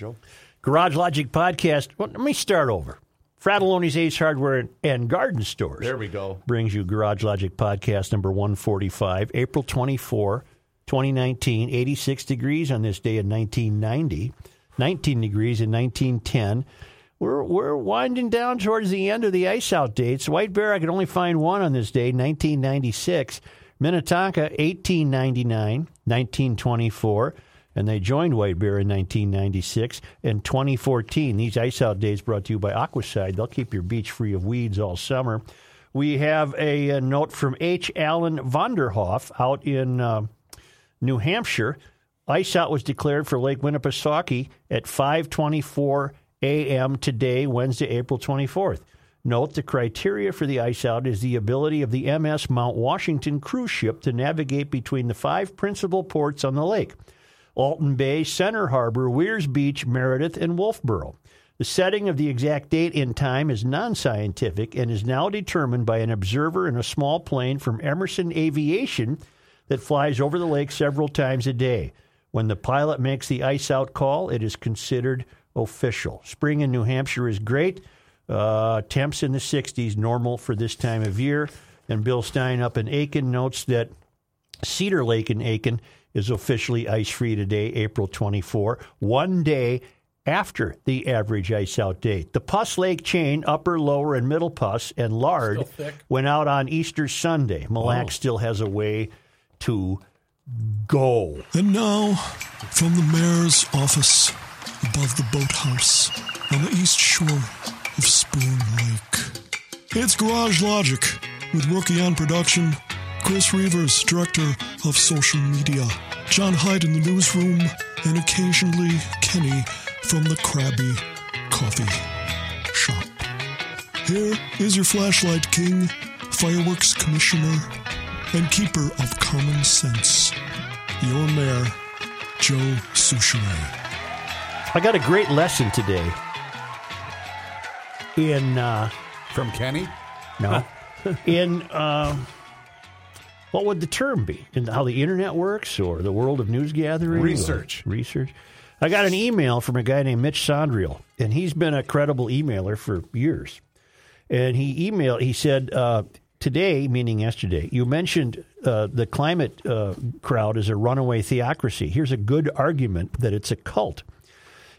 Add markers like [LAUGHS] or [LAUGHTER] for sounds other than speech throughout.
Joe. Garage Logic podcast. Well, let me start over. Frattallone's Ace Hardware and Garden Stores. There we go. Brings you Garage Logic podcast number 145, April 24, 2019, 86 degrees on this day in 1990, 19 degrees in 1910. We're, we're winding down towards the end of the ice out dates. White Bear, I could only find one on this day, 1996. Minnetonka, 1899, 1924 and they joined White Bear in 1996 and 2014. These ice out days brought to you by Aquacide. They'll keep your beach free of weeds all summer. We have a, a note from H. Allen Vonderhoff out in uh, New Hampshire. Ice out was declared for Lake Winnipesaukee at 5:24 a.m. today, Wednesday, April 24th. Note the criteria for the ice out is the ability of the MS Mount Washington cruise ship to navigate between the five principal ports on the lake. Alton Bay, Center Harbor, Weirs Beach, Meredith, and Wolfeboro. The setting of the exact date and time is non scientific and is now determined by an observer in a small plane from Emerson Aviation that flies over the lake several times a day. When the pilot makes the ice out call, it is considered official. Spring in New Hampshire is great. Uh, temps in the 60s, normal for this time of year. And Bill Stein up in Aitkin notes that Cedar Lake in Aitkin is officially ice free today, April 24, one day after the average ice out date. The Puss Lake chain, upper, lower, and middle Puss and lard went out on Easter Sunday. Mille Lacs oh. still has a way to go. And now, from the mayor's office above the boathouse on the east shore of Spoon Lake, it's Garage Logic with Rookie on production Chris Reavers, Director of Social Media, John Hyde in the newsroom, and occasionally Kenny from the Krabby Coffee Shop. Here is your flashlight king, fireworks commissioner, and keeper of common sense, your mayor, Joe Soucheray. I got a great lesson today in uh, from Kenny. No, in. Uh, what would the term be? And how the internet works or the world of news gathering? Research. Research. I got an email from a guy named Mitch Sondriel, and he's been a credible emailer for years. And he emailed, he said, uh, today, meaning yesterday, you mentioned uh, the climate uh, crowd is a runaway theocracy. Here's a good argument that it's a cult.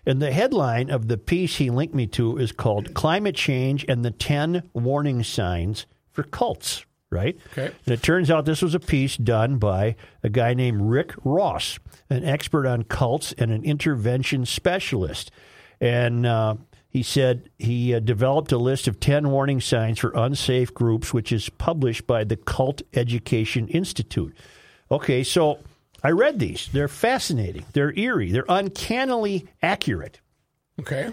And the headline of the piece he linked me to is called Climate Change and the 10 Warning Signs for Cults right? Okay. And it turns out this was a piece done by a guy named Rick Ross, an expert on cults and an intervention specialist. And uh, he said he uh, developed a list of 10 warning signs for unsafe groups, which is published by the Cult Education Institute. Okay, so I read these. They're fascinating. They're eerie. They're uncannily accurate. Okay.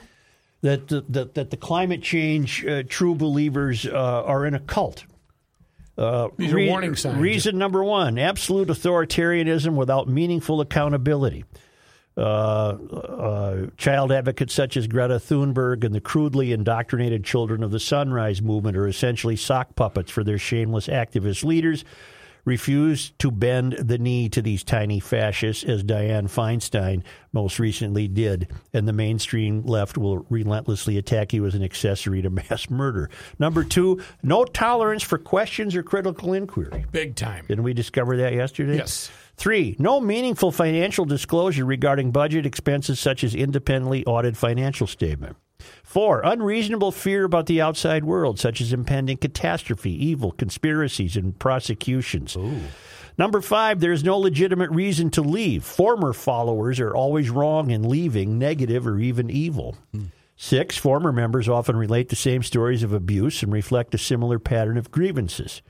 That the, that, that the climate change uh, true believers uh, are in a cult. Uh, These re- are warning signs. Reason number one absolute authoritarianism without meaningful accountability. Uh, uh, child advocates such as Greta Thunberg and the crudely indoctrinated children of the Sunrise Movement are essentially sock puppets for their shameless activist leaders refused to bend the knee to these tiny fascists, as Dianne Feinstein most recently did, and the mainstream left will relentlessly attack you as an accessory to [LAUGHS] mass murder. Number two, no tolerance for questions or critical inquiry. Big time. Didn't we discover that yesterday? Yes. Three, no meaningful financial disclosure regarding budget expenses such as independently audited financial statement. Four, unreasonable fear about the outside world, such as impending catastrophe, evil, conspiracies, and prosecutions. Ooh. Number five, there is no legitimate reason to leave. Former followers are always wrong in leaving, negative, or even evil. Hmm. Six, former members often relate the same stories of abuse and reflect a similar pattern of grievances.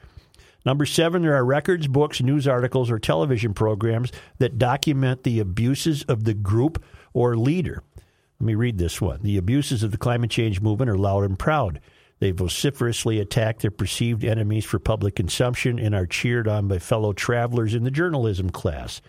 Number seven, there are records, books, news articles, or television programs that document the abuses of the group or leader. Let me read this one. The abuses of the climate change movement are loud and proud. They vociferously attack their perceived enemies for public consumption and are cheered on by fellow travelers in the journalism class.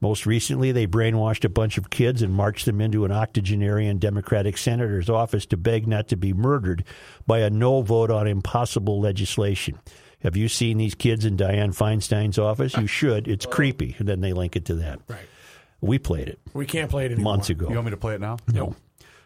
Most recently, they brainwashed a bunch of kids and marched them into an octogenarian Democratic senator's office to beg not to be murdered by a no vote on impossible legislation. Have you seen these kids in Dianne Feinstein's office? You should. It's creepy. And then they link it to that. Right. We played it. We can't play it anymore. Months ago. You want me to play it now? No.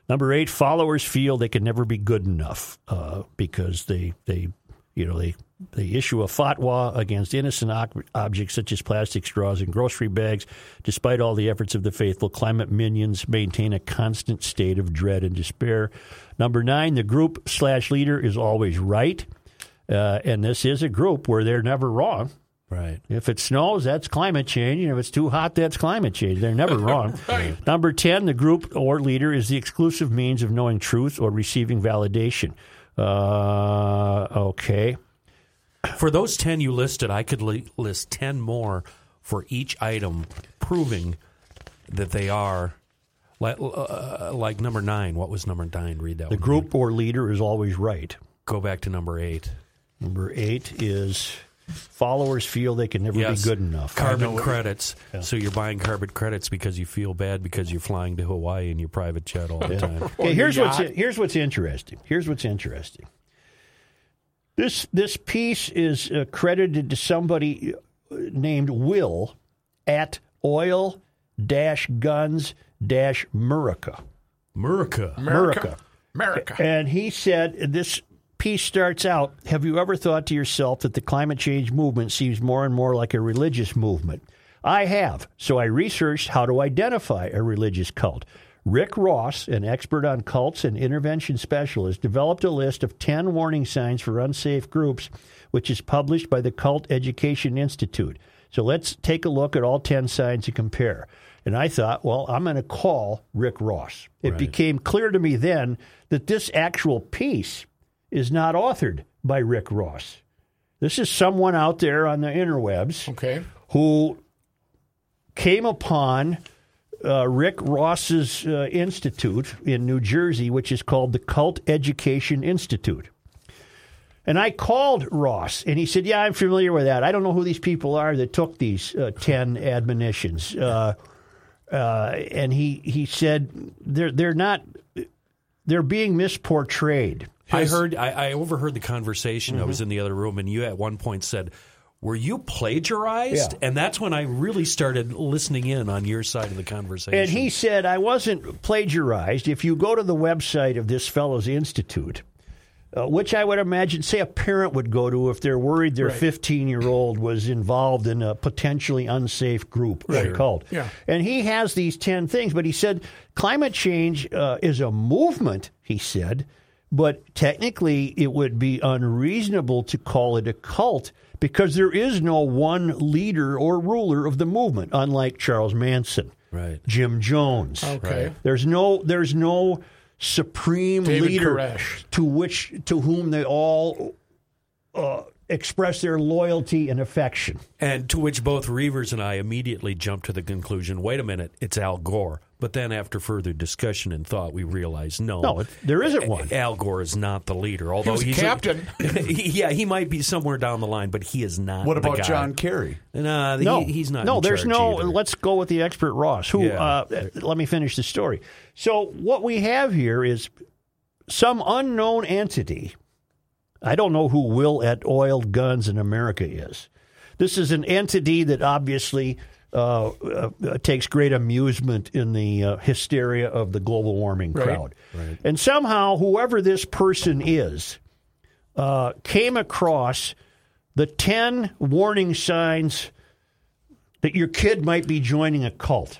Number eight, followers feel they can never be good enough uh, because they they you know they they issue a fatwa against innocent objects such as plastic straws and grocery bags. Despite all the efforts of the faithful, climate minions maintain a constant state of dread and despair. Number nine, the group slash leader is always right, uh, and this is a group where they're never wrong. Right. If it snows, that's climate change. And if it's too hot, that's climate change. They're never wrong. [LAUGHS] right. Number 10, the group or leader is the exclusive means of knowing truth or receiving validation. Uh, okay. For those 10 you listed, I could li- list 10 more for each item proving that they are. Like, uh, like number nine. What was number nine? Read that The one. group or leader is always right. Go back to number eight. Number eight is followers feel they can never Yes. be good enough. Carbon credits. So you're buying carbon credits because you feel bad because you're flying to Hawaii in your private jet all the time. Okay, here's what's here's what's interesting. Here's what's interesting. This this piece is uh, credited to somebody uh, named Will at oil dash guns dash Murica. America. America. America. And he said this piece starts out Have you ever thought to yourself that the climate change movement seems more and more like a religious movement? I have. So I researched how to identify a religious cult. Rick Ross, an expert on cults and intervention specialist, developed a list of 10 warning signs for unsafe groups, which is published by the Cult Education Institute. So let's take a look at all 10 signs and compare. And I thought, well, I'm going to call Rick Ross. It Right. became clear to me then that this actual piece is not authored by Rick Ross. This is someone out there on the interwebs okay. who came upon uh, Rick Ross's uh, institute in New Jersey, which is called the Cult Education Institute. And I called Ross, and he said, "Yeah, I'm familiar with that. I don't know who these people are that took these uh, ten admonitions." Uh, uh, and he he said they're they're not they're being misportrayed. I heard. I, I overheard the conversation. I was in the other room, and you at one point said, "Were you plagiarized?" Yeah. And that's when I really started listening in on your side of the conversation. And he said, I wasn't plagiarized. If you go to the website of this fellow's institute, uh, which I would imagine, say, a parent would go to if they're worried their 15 year old was involved in a potentially unsafe group or Sure. cult. Yeah. And he has these 10 things, but he said climate change uh, is a movement, he said, but technically it would be unreasonable to call it a cult because there is no one leader or ruler of the movement, unlike Charles Manson. Right. Jim Jones. Okay. Right. There's no there's no supreme David leader Koresh. to which to whom they all uh, express their loyalty and affection. And to which both Reavers and I immediately jumped to the conclusion: Wait a minute, it's Al Gore. But then, after further discussion and thought, we realized no, No, there isn't one. Al Gore is not the leader. Although was he's captain. [LAUGHS] he- yeah, he might be somewhere down the line, but he is not. What the about guy. John Kerry? Nah, No, he, he's not. No, in there's no. either. Let's go with the expert Ross. Who? Yeah. Uh, let me finish the story. So what we have here is some unknown entity. I don't know who Will at Oiled Guns in America is. This is an entity that obviously uh, uh, takes great amusement in the uh, hysteria of the global warming Right. crowd. And somehow, whoever this person is, uh, came across the 10 warning signs that your kid might be joining a cult.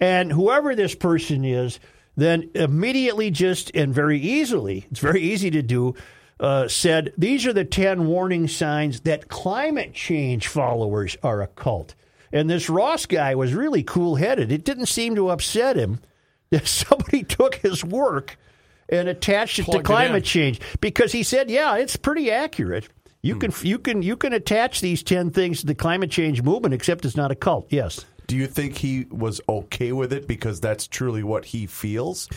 And whoever this person is, then immediately just and very easily, it's very easy to do, uh, said, These are the 10 warning signs that climate change followers are a cult. And this Ross guy was really cool headed. It didn't seem to upset him that [LAUGHS] somebody took his work and attached it Plugged it to climate in. change because he said, "Yeah, it's pretty accurate. You can you can you can attach these ten things to the climate change movement, except it's not a cult." Yes. Do you think he was okay with it because that's truly what he feels?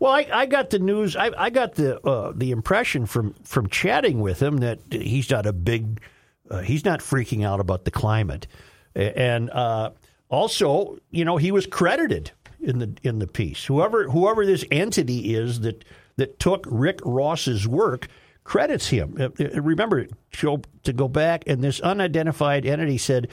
Well, I, I got the news. I, I got the uh, the impression from from chatting with him that he's not a big. Uh, he's not freaking out about the climate, and uh, also, you know, he was credited in the in the piece. Whoever whoever this entity is that that took Rick Ross's work credits him. Uh, uh, Remember, to go back, and this unidentified entity said.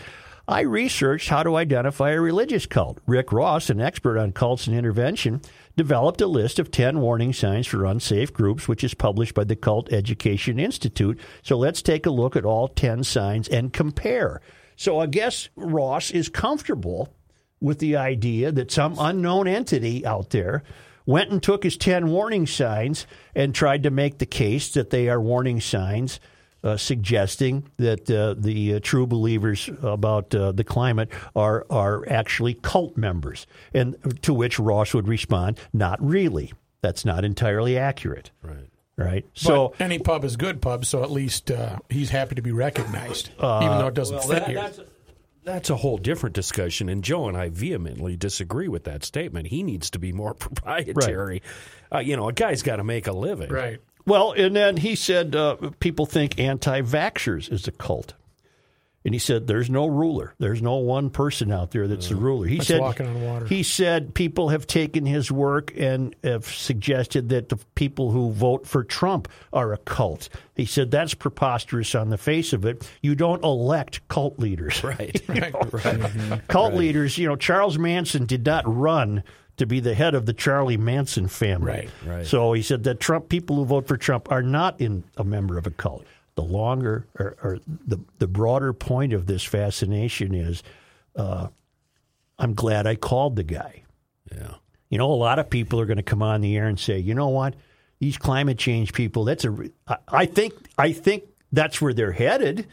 I researched how to identify a religious cult. Rick Ross, an expert on cults and intervention, developed a list of 10 warning signs for unsafe groups, which is published by the Cult Education Institute. So let's take a look at all 10 signs and compare. So I guess Ross is comfortable with the idea that some unknown entity out there went and took his 10 warning signs and tried to make the case that they are warning signs uh, suggesting that uh, the uh, true believers about uh, the climate are are actually cult members, and to which Ross would respond, "Not really. That's not entirely accurate." Right. Right. So but any pub is good pub, so at least uh, he's happy to be recognized, even though it doesn't Well, fit that- here. that's, that's a whole different discussion, and Joe and I vehemently disagree with that statement. He needs to be more [LAUGHS] proprietary. Uh, you know, a guy's got to make a living. right. Well, and then he said uh, people think anti vaxxers is a cult. And he said, "There's no ruler. There's no one person out there that's the mm. ruler." He That's said, walking on water. "He said people have taken his work and have suggested that the people who vote for Trump are a cult." He said that's preposterous on the face of it. You don't elect cult leaders. [LAUGHS] Right. [LAUGHS] Right. right. Mm-hmm. [LAUGHS] Cult leaders, you know, Charles Manson did not run to be the head of the Charlie Manson family. Right, right. So he said that Trump people who vote for Trump are not in a member of a cult. The longer or, or the the broader point of this fascination is, uh, I'm glad I called the guy. Yeah. You know, a lot of people are going to come on the air and say, you know what, these climate change people. That's a. re- I, I think. I think that's where they're headed.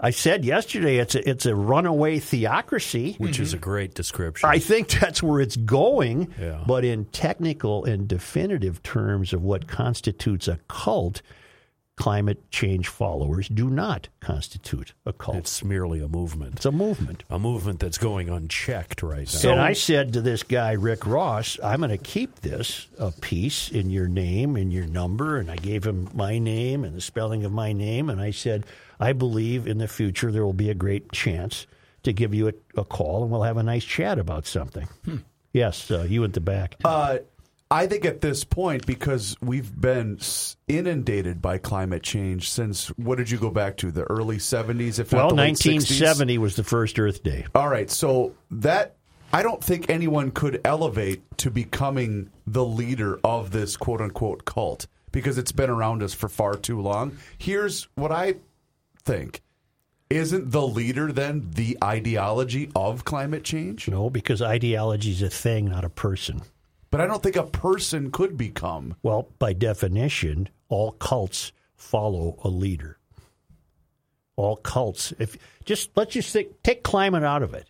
I said yesterday, it's a it's a runaway theocracy. Which is a great description. I think that's where it's going. Yeah. But in technical and definitive terms of what constitutes a cult, climate change followers do not constitute a cult. It's, It's merely a movement. It's a movement. a movement that's going unchecked right now. and I said to this guy, Rick Ross, I'm going to keep this a piece in your name and your number. And I gave him my name and the spelling of my name. And I said, I believe in the future there will be a great chance to give you a, a call and we'll have a nice chat about something. Yes, uh, you at the back. Uh, I think at this point, because we've been inundated by climate change since what did you go back to? The early 70s, if well, not the late 60s? 1970 was the first Earth Day. All right, so that I don't think anyone could elevate to becoming the leader of this quote unquote cult because it's been around us for far too long. Here's what I think. Isn't the leader then the ideology of climate change? No, because ideology is a thing, not a person. But I don't think a person could become. Well, by definition, all cults follow a leader. All cults. If just let's just think, take climate out of it.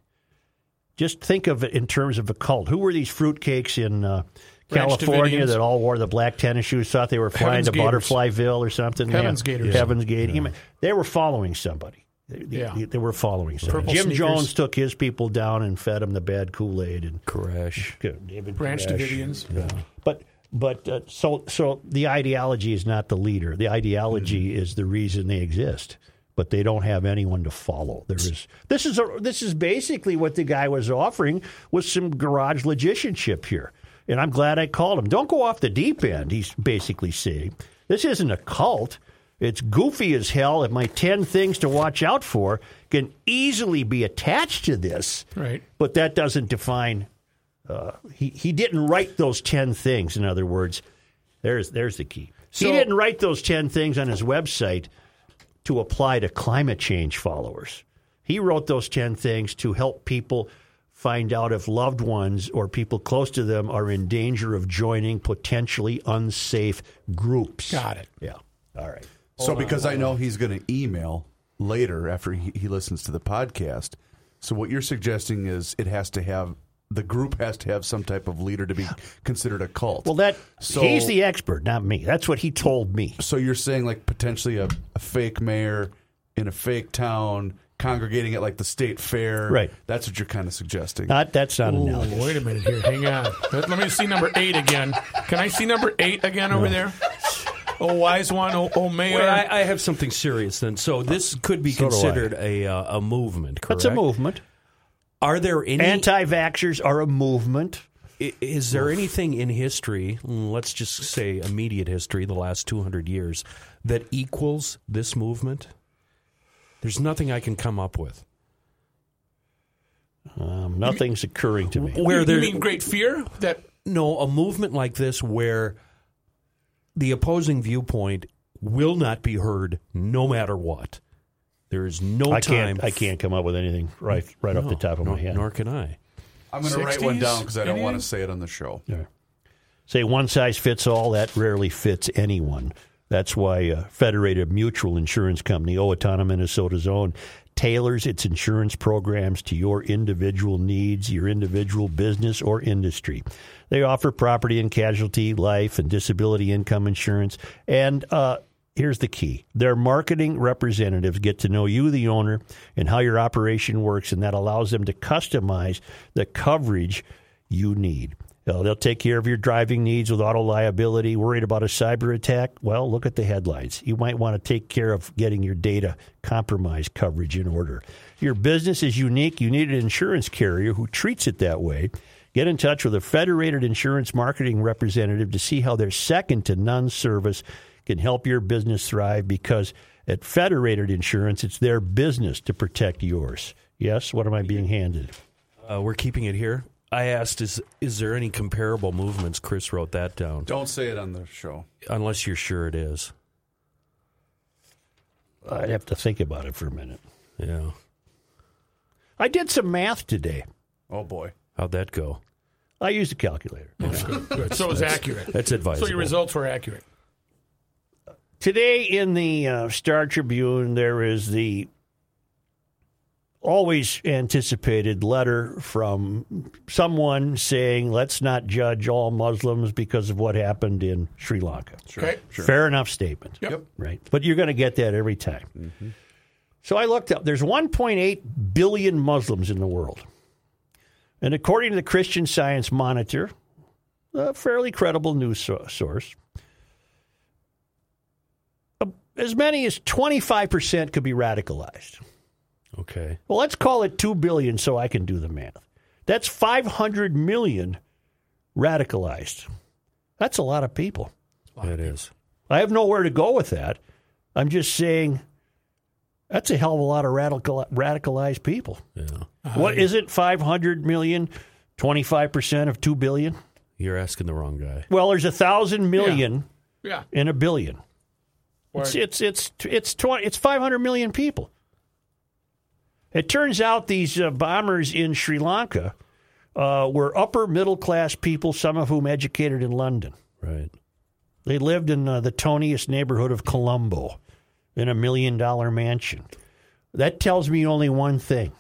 Just think of it in terms of a cult. Who were these fruitcakes in uh, California that all wore the black tennis shoes? Thought they were flying Heaven's to Gators. Butterflyville or something. Heaven's yeah. Gators. Heaven's Gate. You mean, They were following somebody. They, Yeah. they, they were following. Purple Jim sneakers. Jones took his people down and fed them the bad Kool Aid and Crash. David Branch Koresh. Davidians. But but uh, so so the ideology is not the leader. The ideology is the reason they exist. But they don't have anyone to follow. There is this is a, this is basically what the guy was offering was some garage logicianship here. And I'm glad I called him. Don't go off the deep end. He's basically saying this isn't a cult. It's goofy as hell. If my ten things to watch out for can easily be attached to this, Right. but that doesn't define uh, he he didn't write those ten things. In other words, there's there's the key. he didn't write those ten things on his website to apply to climate change followers. He wrote those ten things to help people find out if loved ones or people close to them are in danger of joining potentially unsafe groups. Got it. Yeah. All right. So because I know he's going to email later after he, he listens to the podcast. So what you're suggesting is it has to have the group has to have some type of leader to be considered a cult. Well, that So- he's the expert, not me. That's what he told me. so you're saying like potentially a, a fake mayor in a fake town congregating at like the state fair. Right. That's what you're kind of suggesting. Not that's not Ooh, analogous. wait a minute here. Hang on. Let, let me see number eight again. Can I see number eight again over there? Oh, wise one. Oh, oh mayor. Wait, I, I have something serious then. So this could be So considered a uh, a movement, correct? That's a movement. Are there any? Anti-vaxxers are a movement. is there anything in history? mm, Let's just say immediate history, the last two hundred years, that equals this movement? There's nothing I can come up with. Um, nothing's occurring to me. Where you, there, you mean great fear that no, a movement like this where the opposing viewpoint will not be heard no matter what. There is no I time. can't. I can't come up with anything right right off the top of nor, my head. Nor can I. I'm going to write one down because I don't want to say it on the show. Yeah. Say one size fits all. That rarely fits anyone. That's why uh, Federated Mutual Insurance Company, Owatonna, Minnesota's own, tailors its insurance programs to your individual needs, your individual business or industry. They offer property and casualty, life and disability income insurance, and uh, here's the key their marketing representatives get to know you, the owner, and how your operation works, and that allows them to customize the coverage you need. Uh, they'll take care of your driving needs with auto liability. Worried about a cyber attack? Well, look at the headlines. You might want to take care of getting your data compromised coverage in order. Your business is unique. You need an insurance carrier who treats it that way. Get in touch with a Federated Insurance marketing representative to see how their second to none service can help your business thrive because at Federated Insurance, it's their business to protect yours. Yes, what am I being handed? Uh, we're keeping it here. I asked, is is there any comparable movements? Chris wrote that down. Don't say it on the show. Unless you're sure it is. I'd have to think about it for a minute. Yeah. I did some math today. Oh boy. How'd that go? I used a calculator. [LAUGHS] good. So it was accurate. That's advice. So advisable. your results were accurate. Today in the uh, Star Tribune, there is the always anticipated letter from someone saying, let's not judge all Muslims because of what happened in Sri Lanka. Okay. Fair enough statement. Yep. Right. But you're going to get that every time. So I looked up, there's 1.8 billion Muslims in the world. And according to the Christian Science Monitor, a fairly credible news source, uh, as many as 25% could be radicalized. Okay. Well, let's call it 2 billion so I can do the math. That's 500 million radicalized. That's a lot of people. That is. I have nowhere to go with that. I'm just saying that's a hell of a lot of radical, radicalized people. Yeah. What is it? 500 million, 25% of 2 billion? You're asking the wrong guy. Well, there's a thousand million Yeah. and a billion. It's, it's, it's, it's, 20, it's 500 million people. It turns out these uh, bombers in Sri Lanka uh, were upper middle class people, some of whom educated in London. Right. They lived in uh, the toniest neighborhood of Colombo in a million dollar mansion. That tells me only one thing.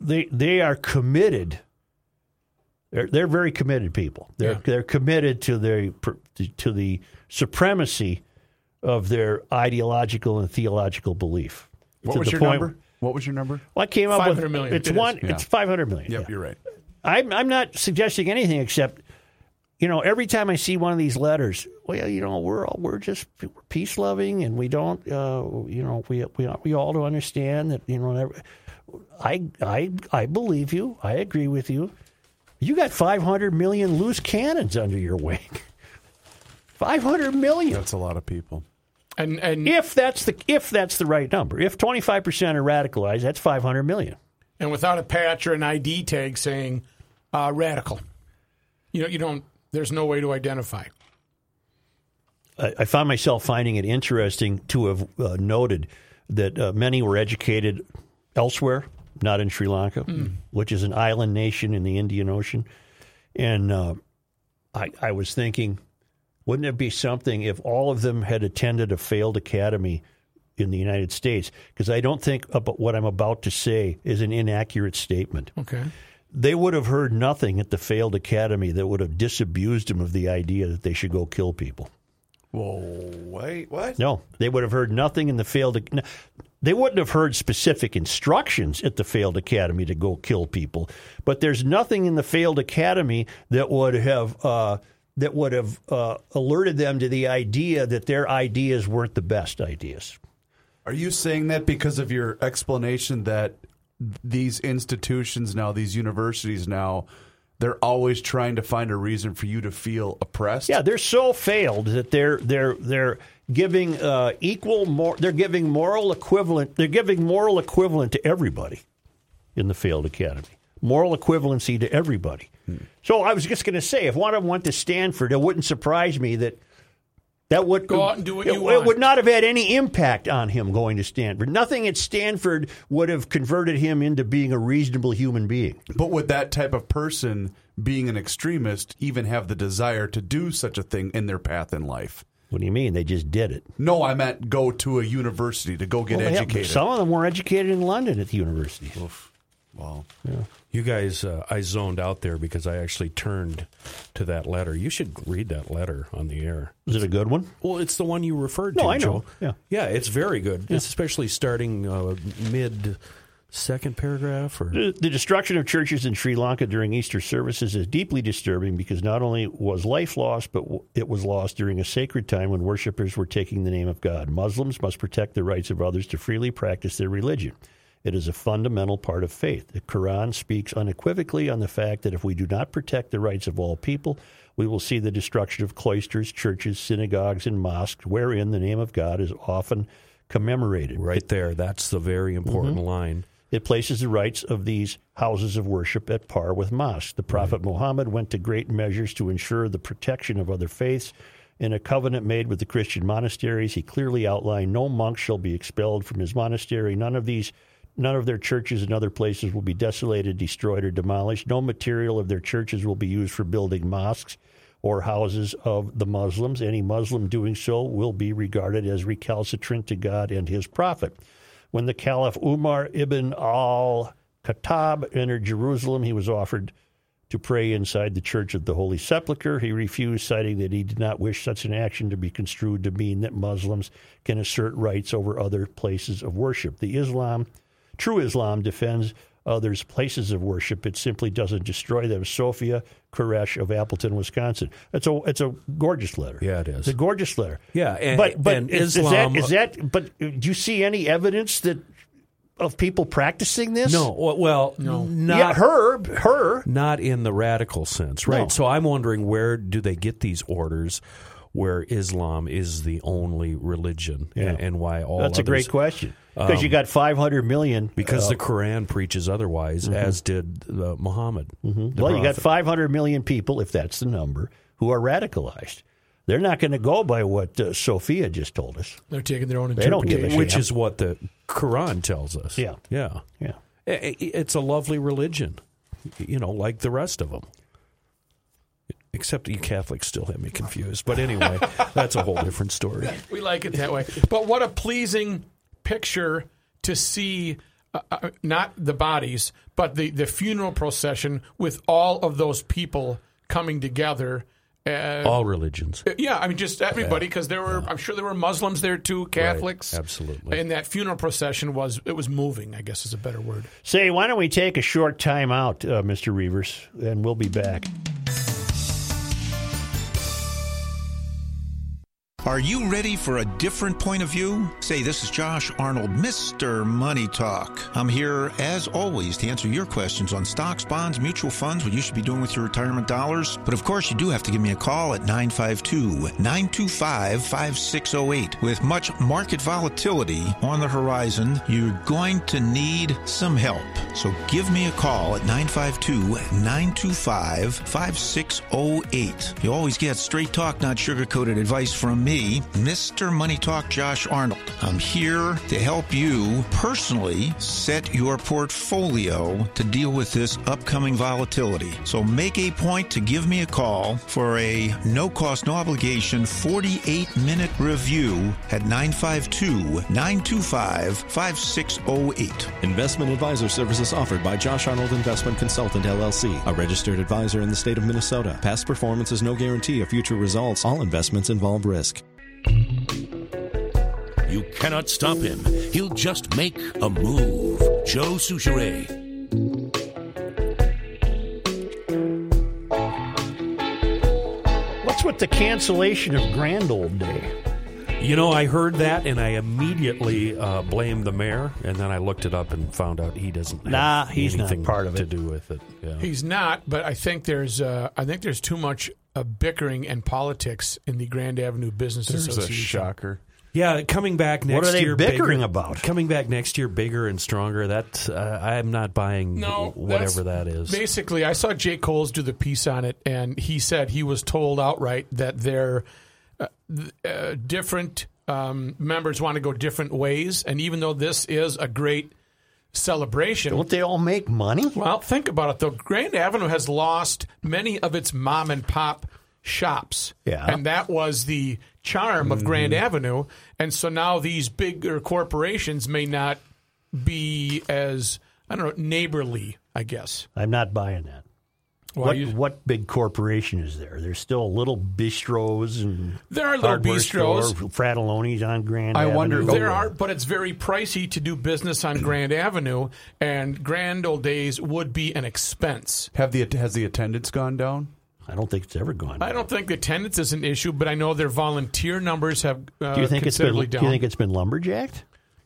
They they are committed. They're they're very committed people. They're Yeah. they're committed to their to the supremacy of their ideological and theological belief. What To was the your point- number? What was your number? Well, I came up with 500 million. It's It is, one. yeah. It's five hundred million. Yep, yeah. you're right. I'm I'm not suggesting anything except, you know, every time I see one of these letters, well, you know, we're all, we're just peace loving, and we don't, uh, you know, we we we all to understand that, you know, I I I believe you. I agree with you. You got 500 million loose cannons under your wing. [LAUGHS] 500 million. That's a lot of people. And and If that's the if that's the right number. If 25% are radicalized, that's 500 million. and without a patch or an ID tag saying uh, radical, you know, you don't. There's no way to identify. I, I found myself finding it interesting to have uh, noted that uh, many were educated elsewhere, not in Sri Lanka, which is an island nation in the Indian Ocean. And uh, I, I was thinking, wouldn't it be something if all of them had attended a failed academy in the United States? Because I don't think about what I'm about to say is an inaccurate statement Okay. they would have heard nothing at the failed academy that would have disabused them of the idea that they should go kill people. Whoa, wait, what? No, they would have heard nothing in the failed. They wouldn't have heard specific instructions at the failed academy to go kill people. But there's nothing in the failed academy that would have uh, that would have uh, alerted them to the idea that their ideas weren't the best ideas. Are you saying that because of your explanation that these institutions now, these universities now, they're always trying to find a reason for you to feel oppressed? Yeah, they're so failed that they're they're they're giving uh, equal more. They're giving moral equivalent. They're giving moral equivalent to everybody. in the failed academy. Moral equivalency to everybody. So I was just going to say, if one of them went to Stanford, it wouldn't surprise me that that would Go out and do what it, you it would not have had any impact on him going to Stanford. Nothing at Stanford would have converted him into being a reasonable human being. But would that type of person, being an extremist, even have the desire to do such a thing in their path in life? What do you mean? They just did it. No, I meant go to a university to go get Well, yeah, educated. some of them were educated in London at the university. well, You guys, uh, I zoned out there because I actually turned to that letter. You should read that letter on the air. Is it a good one? Well, it's the one you referred No, to, I know. Joe. Yeah. yeah, it's very good. It's especially starting uh, mid second paragraph or The, the destruction of churches in Sri Lanka during Easter services is deeply disturbing because not only was life lost, but w- it was lost during a sacred time when worshippers were taking the name of God. Muslims must protect the rights of others to freely practice their religion. It is a fundamental part of faith. The Quran speaks unequivocally on the fact that if we do not protect the rights of all people, we will see the destruction of cloisters, churches, synagogues, and mosques, wherein the name of God is often commemorated. right there. That's the very important mm-hmm. line. It places the rights of these houses of worship at par with mosques. The Prophet Muhammad went to great measures to ensure the protection of other faiths. In a covenant made with the Christian monasteries, he clearly outlined no monk shall be expelled from his monastery. None of these none of their churches and other places will be desolated, destroyed, or demolished. No material of their churches will be used for building mosques or houses of the Muslims. Any Muslim doing so will be regarded as recalcitrant to God and his prophet. When the Caliph Umar ibn al Khattab entered Jerusalem, he was offered to pray inside the Church of the Holy Sepulchre. He refused, citing that he did not wish such an action to be construed to mean that Muslims can assert rights over other places of worship. The Islam, true Islam, defends others' places of worship. It simply doesn't destroy them. Sophia Koresh of Appleton, Wisconsin. It's a it's a gorgeous letter. Yeah, it is. It's a gorgeous letter. Yeah, and- but but and is, Islam- is that is that? But do you see any evidence that of people practicing this? No, well, well not yeah, her her. not in the radical sense, right? No. So I'm wondering where do they get these orders where Islam is the only religion Yeah. and, and why all That's a great question because you got 500 million. because uh, the Quran preaches otherwise, as did uh, Muhammad. the well, you got 500 million people, if that's the number, who are radicalized. They're not going to go by what uh, Sophia just told us. They're taking their own They don't give a interpretation. which is what the Quran tells us. Yeah. yeah, Yeah. I- I- It's a lovely religion, you know, like the rest of them. Except you Catholics still have me confused. But anyway, [LAUGHS] that's a whole different story. We like it that way. But what a pleasing picture to see. Uh, uh, not the bodies, but the, the funeral procession with all of those people coming together. Uh, All religions. yeah, I mean, just everybody, because there were. I'm sure there were Muslims there too, Catholics. absolutely. And that funeral procession was it was moving. I guess is a better word. Say, why don't we take a short time out, uh, Mr. Reavers, and we'll be back. Are you ready for a different point of view? Say, this is Josh Arnold, Mr. Money Talk. I'm here, as always, to answer your questions on stocks, bonds, mutual funds, what you should be doing with your retirement dollars. But of course, you do have to give me a call at 952 925 5608. With much market volatility on the horizon, you're going to need some help. So give me a call at 952 925 5608. You always get straight talk, not sugar coated advice from me, Mr. Money Talk Josh Arnold. I'm here to help you personally set your portfolio to deal with this upcoming volatility. So make a point to give me a call for a no cost, no obligation 48 minute review at 952 925 5608. Investment advisor services offered by Josh Arnold Investment Consultant LLC, a registered advisor in the state of Minnesota. Past performance is no guarantee of future results. All investments involve risk. You cannot stop him. He'll just make a move. Joe Soucheray. What's with the cancellation of Grand Old Day? You know, I heard that and I immediately uh, blamed the mayor, and then I looked it up and found out he doesn't. Have Nah, he's not anything part of it. to it. do with it. Yeah. He's not, but I think there's uh, I think there's too much uh, bickering and politics in the Grand Avenue Business There's a Association. shocker. Yeah, coming back next What are they year. bickering bigger, about? Coming back next year, bigger and stronger. That uh, I'm not buying No, whatever that's- that is. Basically, I saw Jay Kolls do the piece on it, and he said he was told outright that they're uh, uh, different um, members want to go different ways, and even though this is a great celebration, Don't they all make money? well, think about it though. Grand Avenue has lost many of its mom and pop shops. Yeah. And that was the charm of Grand Mm-hmm. Avenue. And so now these bigger corporations may not be as, I don't know, neighborly, I guess. I'm not buying that. Well, what, you- what big corporation is there? There's still little bistros and There are little bistros. store, Frattallone's on Grand. I Avenue. wonder- There are, but it's very pricey to do business on Grand Avenue, and Grand Old Days would be an expense. Have the has the attendance gone down? I don't think it's ever gone. Down. I don't think the attendance is an issue, but I know their volunteer numbers have uh, Do you think it's been? considerably Do you think it's been lumberjacked?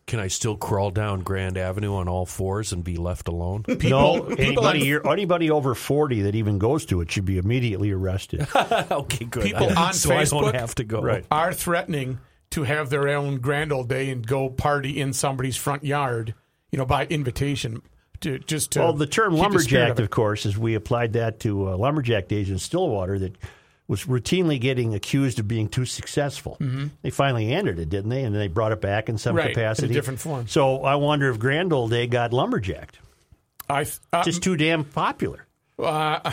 Can I still crawl down Grand Avenue on all fours and be left alone? [LAUGHS] no. Anybody, on- here- anybody over forty that even goes to it should be immediately arrested. [LAUGHS] okay, good. People [LAUGHS] on so I Facebook don't have to go. Right. are threatening to have their own grand old day and go party in somebody's front yard, you know, by invitation. To, just to well, the term keep the spirit lumberjack, of of course, is we applied that to uh, lumberjack days in Stillwater that was routinely getting accused of being too successful. They finally ended it, didn't they? And they brought it back in some Mm-hmm. Right, in a capacity, different form. So I wonder if Grand Old Day got lumberjacked. I, uh, Just too damn popular. Uh,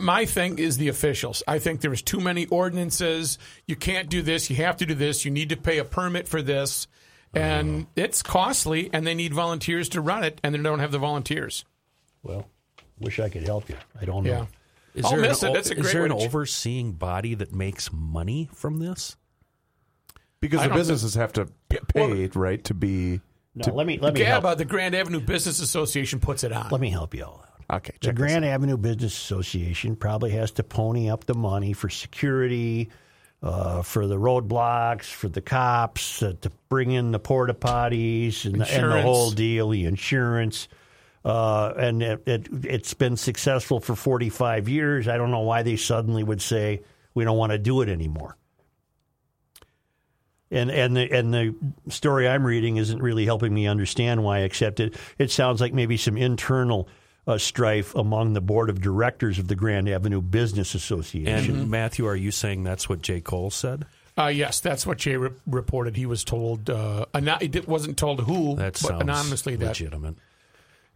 my thing is the officials. I think there's too many ordinances. You can't do this. You have to do this. You need to pay a permit for this, and it's costly. And they need volunteers to run it, and they don't have the volunteers. Well, wish I could help you. I don't know. Yeah, Is I'll there, miss an, it. That's a is great there an overseeing body that makes money from this? Because I the don't businesses have to p- pay, right, to be. No, let me let me help. GABA, the Grand Avenue Business Association, puts it on. Let me help you all out. Okay, The check this Grand Avenue Business Association probably has to pony up the money for security, uh, for the roadblocks, for the cops, uh, to bring in the porta potties and the, and the whole deal, the insurance. Uh, and it, it, it's been successful for 45 years. I don't know why they suddenly would say we don't want to do it anymore. And and the and the story I'm reading isn't really helping me understand why. Except it it sounds like maybe some internal uh, strife among the board of directors of the Grand Avenue Business Association. And Matthew, are you saying that's what Jay Kolls said? Uh, yes, that's what Jay re- reported. He was told, uh, ano- it wasn't told who, That but sounds anonymously that. legitimate.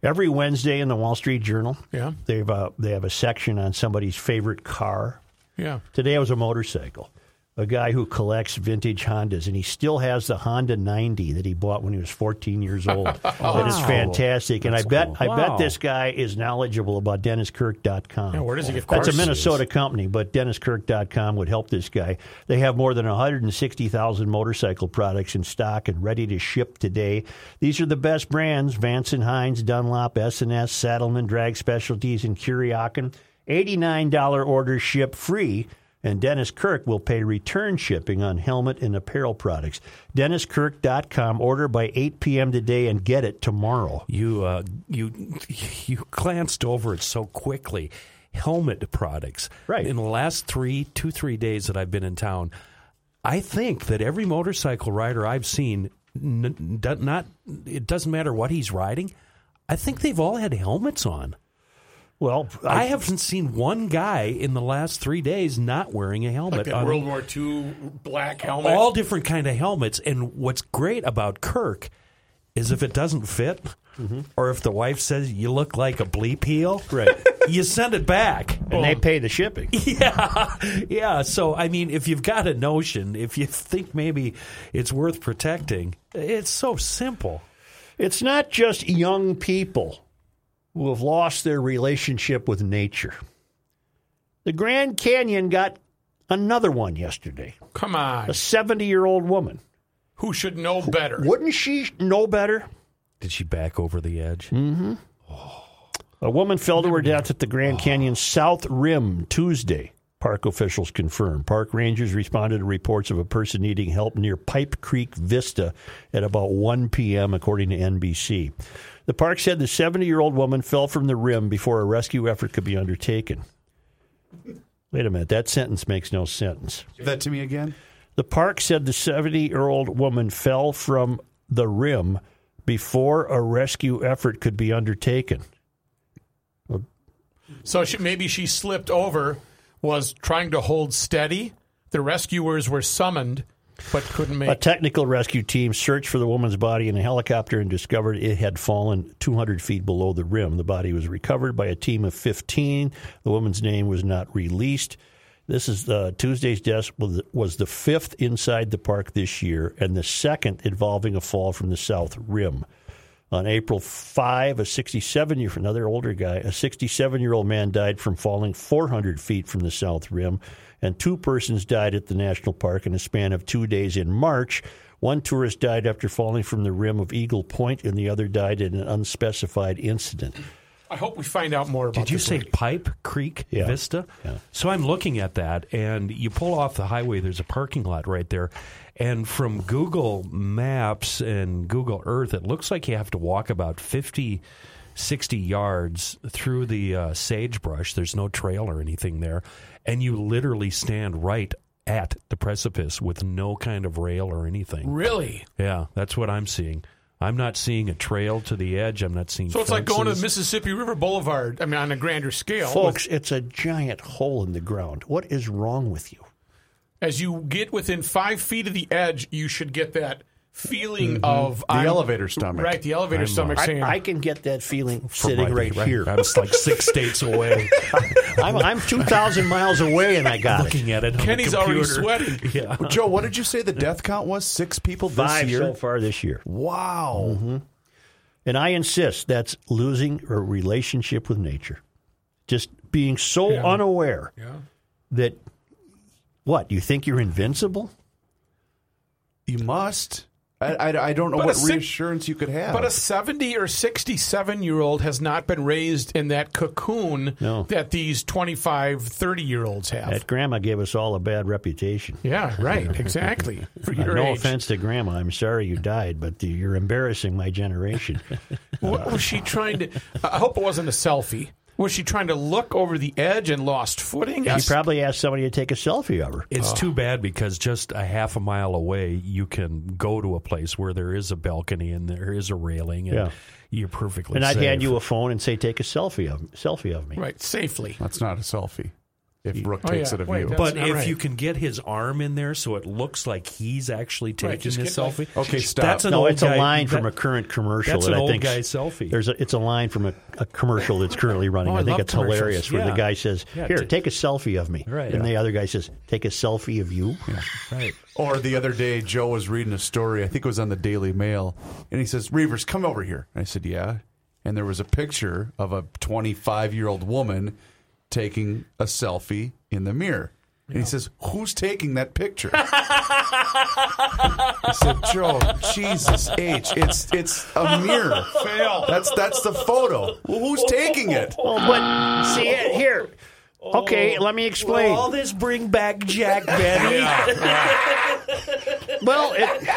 Every Wednesday in the Wall Street Journal, Yeah, they have a, uh, they have a section on somebody's favorite car. yeah. Today it was a motorcycle. A guy who collects vintage Hondas, and he still has the Honda 90 that he bought when he was 14 years old. [LAUGHS] Oh, that is fantastic, and I bet I bet this guy is knowledgeable about DennisKirk.com. Yeah, where does he get That's a? Minnesota company, but DennisKirk.com would help this guy. They have more than 160,000 motorcycle products in stock and ready to ship today. These are the best brands: Vance and Hines, Dunlop, S&S, Saddlemen, Drag Specialties, and Kuryakyn. $89 orders ship free. And Dennis Kirk will pay return shipping on helmet and apparel products. DennisKirk.com. Order by 8 p.m. today and get it tomorrow. You uh, you [LAUGHS] you glanced over it so quickly. Helmet products. Right. In the last three, two, three days that I've been in town, I think that every motorcycle rider I've seen, n- not it doesn't matter what he's riding. I think they've all had helmets on. Well, I, haven't seen one guy in the last three days not wearing a helmet. Like that World War II black helmet. all different kind of helmets. And what's great about Kirk is if it doesn't fit, mm-hmm. or if the wife says you look like a bleep heel, Right. [LAUGHS] you send it back. and they pay the shipping. [LAUGHS] Yeah, yeah. So I mean, if you've got a notion, if you think maybe it's worth protecting, it's so simple. It's not just young people who have lost their relationship with nature. The Grand Canyon got another one yesterday. Come on. A 70 year old woman. Who should know better? Wouldn't she know better? Did she back over the edge? Mm-hmm. A woman fell to her death at the Grand Canyon South Rim Tuesday. Park officials confirmed. Park rangers responded to reports of a person needing help near Pipe Creek Vista at about 1 p.m., according to NBC. The park said the 70 year old woman fell from the rim before a rescue effort could be undertaken. Wait a minute, that sentence makes no sense. Give that to me again. The park said the 70 year old woman fell from the rim before a rescue effort could be undertaken. So she, maybe she slipped over, was trying to hold steady. The rescuers were summoned, but couldn't make. A technical rescue team searched for the woman's body in a helicopter and discovered it had fallen 200 feet below the rim. The body was recovered by a team of 15. The woman's name was not released. This is uh, Tuesday's death was, was the fifth inside the park this year and the second involving a fall from the south rim. On April 5, a 67 year another older guy, a 67 year old man died from falling 400 feet from the south rim, and two persons died at the national park in a span of two days in March. One tourist died after falling from the rim of Eagle Point, and the other died in an unspecified incident. I hope we find out more about Did you this say lady. Pipe Creek Yeah. Vista? Yeah. So I'm looking at that, and you pull off the highway. There's a parking lot right there, and from Google Maps and Google Earth, it looks like you have to walk about 50, 60 yards through the uh, sagebrush. There's no trail or anything there, and you literally stand right at the precipice with no kind of rail or anything. Really? Yeah, that's what I'm seeing. I'm not seeing a trail to the edge. I'm not seeing. So it's like going to fences. Mississippi River Boulevard. I mean, on a grander scale. Folks, it's a giant hole in the ground. What is wrong with you? as you get within five feet of the edge, you should get that feeling mm-hmm. of The elevator stomach. Right, the elevator uh, stomach I, saying, I can get that feeling sitting my- right, here. I'm like six [LAUGHS] states away. I'm, I'm 2,000 miles away and I got it. looking at it. On Kenny's the already sweating. [LAUGHS] Yeah. Joe, what did you say the death count was? Six people this Five year? so far this year. Wow. Mm-hmm. And I insist that's losing a relationship with nature. Just being so Yeah. unaware Yeah. that, what, you think you're invincible? You must. I, I, I don't know But what six- reassurance you could have. But a 70 or 67 year old has not been raised in that cocoon No. that these 25, 30 year olds have. That grandma gave us all a bad reputation. yeah, right. Exactly. [LAUGHS] For Uh, no age. offense to grandma. I'm sorry you died, but you're embarrassing my generation. What was she trying to? I hope it wasn't a selfie. Was she trying to look over the edge and lost footing? She probably asked somebody to take a selfie of her. It's Oh. too bad because just a half a mile away, you can go to a place where there is a balcony and there is a railing, and Yeah. you're perfectly. Safe. And I'd safe. hand you a phone and say, take a selfie of selfie of me. right, safely. That's not a selfie. If Brooke Oh, takes yeah. it of Wait, you. But if right. you can get his arm in there so it looks like he's actually taking Right, just the like- selfie. Okay, stop. That's an No, old it's a guy- line from that- a current commercial that's that an I old think guy selfie. There's a, it's a line from a, a commercial that's currently running. Oh, I I think it's commercials. hilarious where the guy says, Yeah, "Here, t- take a selfie of me," Right. and Yeah. the other guy says, "Take a selfie of you." right. Or the other day, Joe was reading a story. I think it was on the Daily Mail, and he says, "Reavers, come over here." And I said, "Yeah." And there was a picture of a 25 year old woman taking a selfie in the mirror. And he says, "Who's taking that picture?" [LAUGHS] I said, "Joe, Jesus H, it's it's a mirror. Fail. That's that's the photo. Well, who's taking it?" Oh, but see it here. Okay, let me explain. Will all this bring back Jack Benny? [LAUGHS] well, it,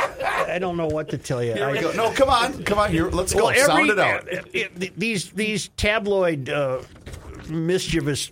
I don't know what to tell you. Here we I- go. No, come on, come on here. Let's go. Well, every, Sound it out. uh, it- these these tabloid uh, mischievous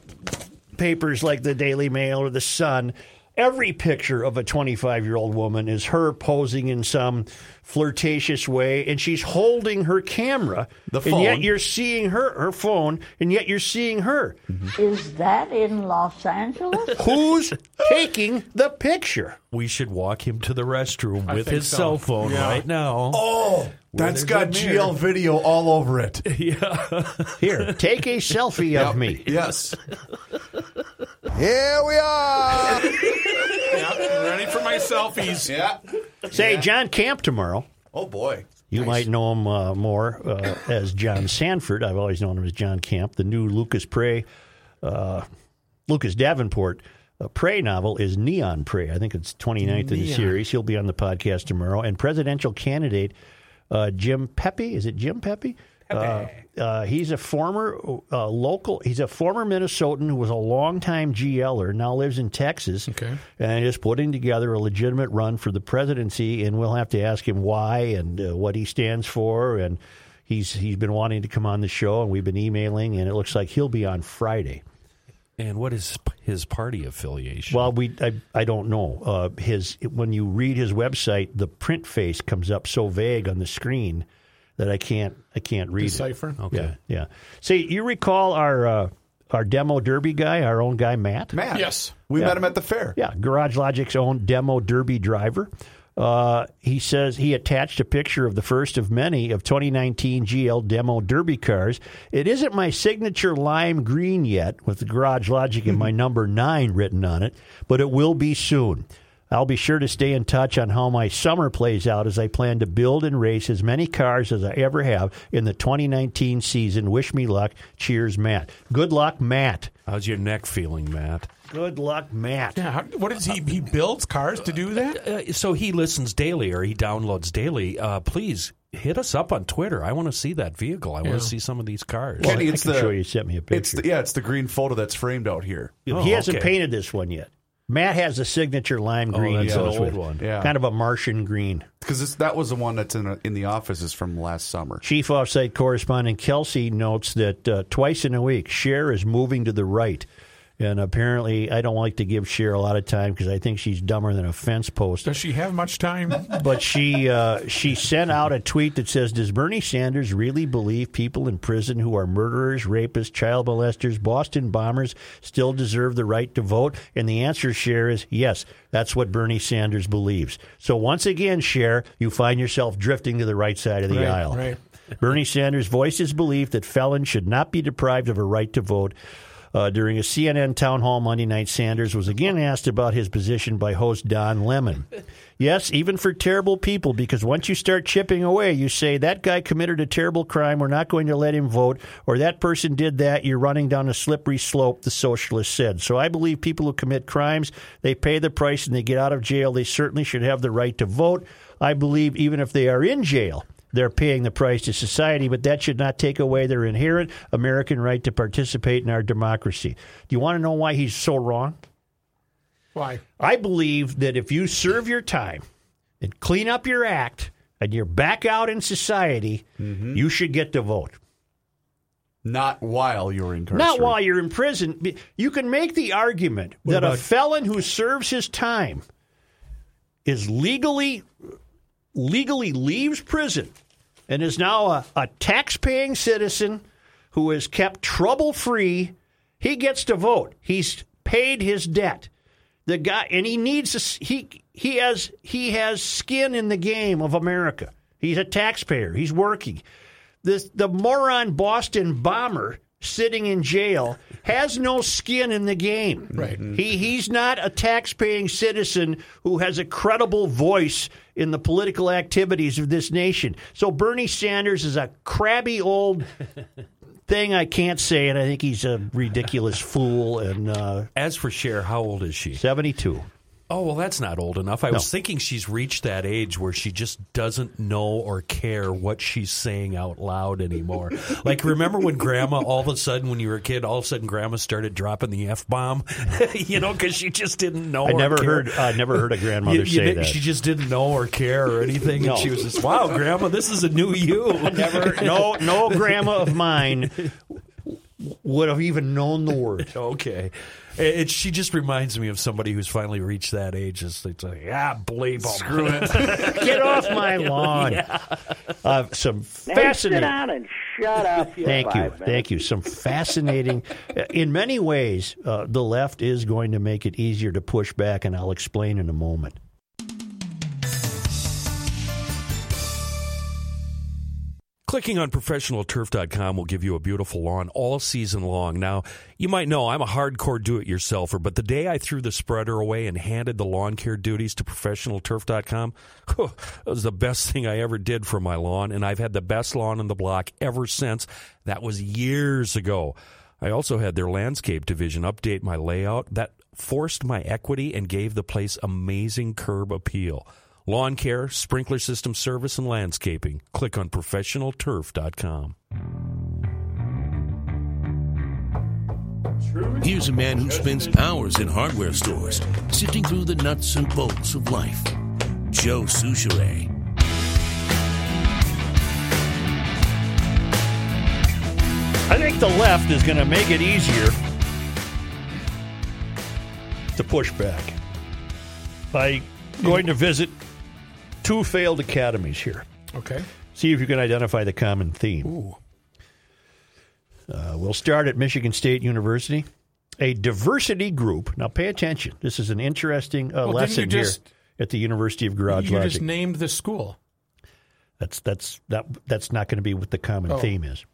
papers like the Daily Mail or the Sun, every picture of a 25 year old woman is her posing in some flirtatious way, and she's holding her camera. The phone. and yet you're seeing her her phone, and yet you're seeing her. Mm-hmm. Is that in Los Angeles? [LAUGHS] Who's taking the picture? we should walk him to the restroom with his so. cell phone Yeah. right now. Oh, that's there's got. GL video all over it. [LAUGHS] Yeah. Here, take a selfie of me. Yes. [LAUGHS] Here we are. [LAUGHS] Yeah, ready for my selfies. Yeah. Say, John Camp tomorrow. Oh boy. You might know him uh, more uh, as John Sandford. I've always known him as John Camp. The new Lucas Prey, uh, Lucas Davenport uh, Prey novel is Neon Prey. I think it's 29th in the Neon. series. He'll be on the podcast tomorrow. And presidential candidate uh, Jim Pepe, is it Jim Pepe? Uh, uh, he's a former uh, local. He's a former Minnesotan who was a longtime GLer. Now lives in Texas. Okay. and is putting together a legitimate run for the presidency. And we'll have to ask him why and uh, what he stands for. And he's he's been wanting to come on the show, and we've been emailing, and it looks like he'll be on Friday. And what is his party affiliation? Well, we I, I don't know. Uh, his when you read his website, the print face comes up so vague on the screen that I can't I can't read Decipher? it. Okay. Yeah, yeah. See, you recall our uh, our demo derby guy, our own guy Matt. Matt. Yes. We Yeah. met him at the fair. Yeah, Garage Logic's own demo derby driver. Uh, he says he attached a picture of the first of many of 2019 GL demo derby cars. It isn't my signature lime green yet, with the Garage Logic and my number nine written on it, but it will be soon. I'll be sure to stay in touch on how my summer plays out as I plan to build and race as many cars as I ever have in the 2019 season. Wish me luck. Cheers, Matt. Good luck, Matt. How's your neck feeling, Matt? Good luck, Matt. Yeah. How, what is he? He builds cars to do that. Uh, so he listens daily or he downloads daily. Uh, please hit us up on Twitter. I want to see that vehicle. I want to see some of these cars. Kenny, I it's can the show you. Sent me a it's picture. the, yeah, it's the green photo that's framed out here. Oh, he hasn't okay. painted this one yet. Matt has a signature lime Oh, green. that's he an goes old with. one. Yeah, Kind of a Martian green. because that was the one that's in, in the offices from last summer. Chief offsite correspondent Kelsey notes that uh, twice in a week, Cher is moving to the right. And apparently, I don't like to give Cher a lot of time because I think she's dumber than a fence post. Does she have much time? [LAUGHS] But she uh, she sent out a tweet that says, "Does Bernie Sanders really believe people in prison who are murderers, rapists, child molesters, Boston bombers still deserve the right to vote?" And the answer, Cher, is yes. That's what Bernie Sanders believes. So once again, Cher, you find yourself drifting to the right side of the Right, aisle. right. Bernie Sanders voiced his belief that felons should not be deprived of a right to vote. Uh, during a CNN town hall Monday night, Sanders was again asked about his position by host Don Lemon. [LAUGHS] Yes, even for terrible people, because once you start chipping away, you say, that guy committed a terrible crime, we're not going to let him vote, or that person did that, you're running down a slippery slope, the socialist said. So I believe people who commit crimes, they pay the price and they get out of jail. They certainly should have the right to vote. I believe even if they are in jail, they're paying the price to society, but that should not take away their inherent American right to participate in our democracy. Do you want to know why he's so wrong? Why? I believe that if you serve your time and clean up your act and you're back out in society, mm-hmm. you should get to vote. Not while you're incarcerated. Not while you're in prison. You can make the argument that a felon who serves his time is legally legally leaves prison and is now a, a tax-paying citizen who is kept trouble-free. He gets to vote. He's paid his debt. The guy, and he needs a he he has he has skin in the game of America. He's a taxpayer. He's working. This the moron Boston bomber sitting in jail has no skin in the game. Right. He he's not a tax-paying citizen who has a credible voice in the political activities of this nation. So Bernie Sanders is a crabby old thing I can't say, and I think he's a ridiculous fool. And uh, As for Cher, how old is she? seventy-two. Oh, well, that's not old enough. I was thinking she's reached that age where she just doesn't know or care what she's saying out loud anymore. [LAUGHS] like, remember when grandma, all of a sudden, when you were a kid, all of a sudden grandma started dropping the F bomb? [LAUGHS] you know, because she just didn't know I or never care. heard. I never heard a grandmother You- you say that. She just didn't know or care or anything. No. And she was just, wow, grandma, this is a new you. [LAUGHS] Never, no, no grandma of mine would have even known the word. Okay. It, it- she just reminds me of somebody who's finally reached that age. It's, it's like, ah, believe. Screw it. [LAUGHS] Get off my [LAUGHS] lawn. Uh, some Now sit fascinating. down and shut up. Thank you, minutes. thank you. Some fascinating. [LAUGHS] In many ways, uh, the left is going to make it easier to push back, and I'll explain in a moment. Clicking on professionalturf.com will give you a beautiful lawn all season long. Now, you might know I'm a hardcore do it yourselfer, but the day I threw the spreader away and handed the lawn care duties to professionalturf.com, [LAUGHS] that was the best thing I ever did for my lawn, and I've had the best lawn in the block ever since. That was years ago. I also had their landscape division update my layout. That forced my equity and gave the place amazing curb appeal. Lawn care, sprinkler system service, and landscaping. Click on professionalturf.com. Here's a man who spends hours in hardware stores, sifting through the nuts and bolts of life. Joe Soucheray. I think the left is going to make it easier to push back by going to visit two failed academies here. Okay. See if you can identify the common theme. Ooh. Uh, we'll start at Michigan State University. A diversity group. Now, pay attention. This is an interesting uh, Well, lesson just- here at the University of Garage You Logic. just named the school. That's that's that that's not going to be what the common Oh. theme is.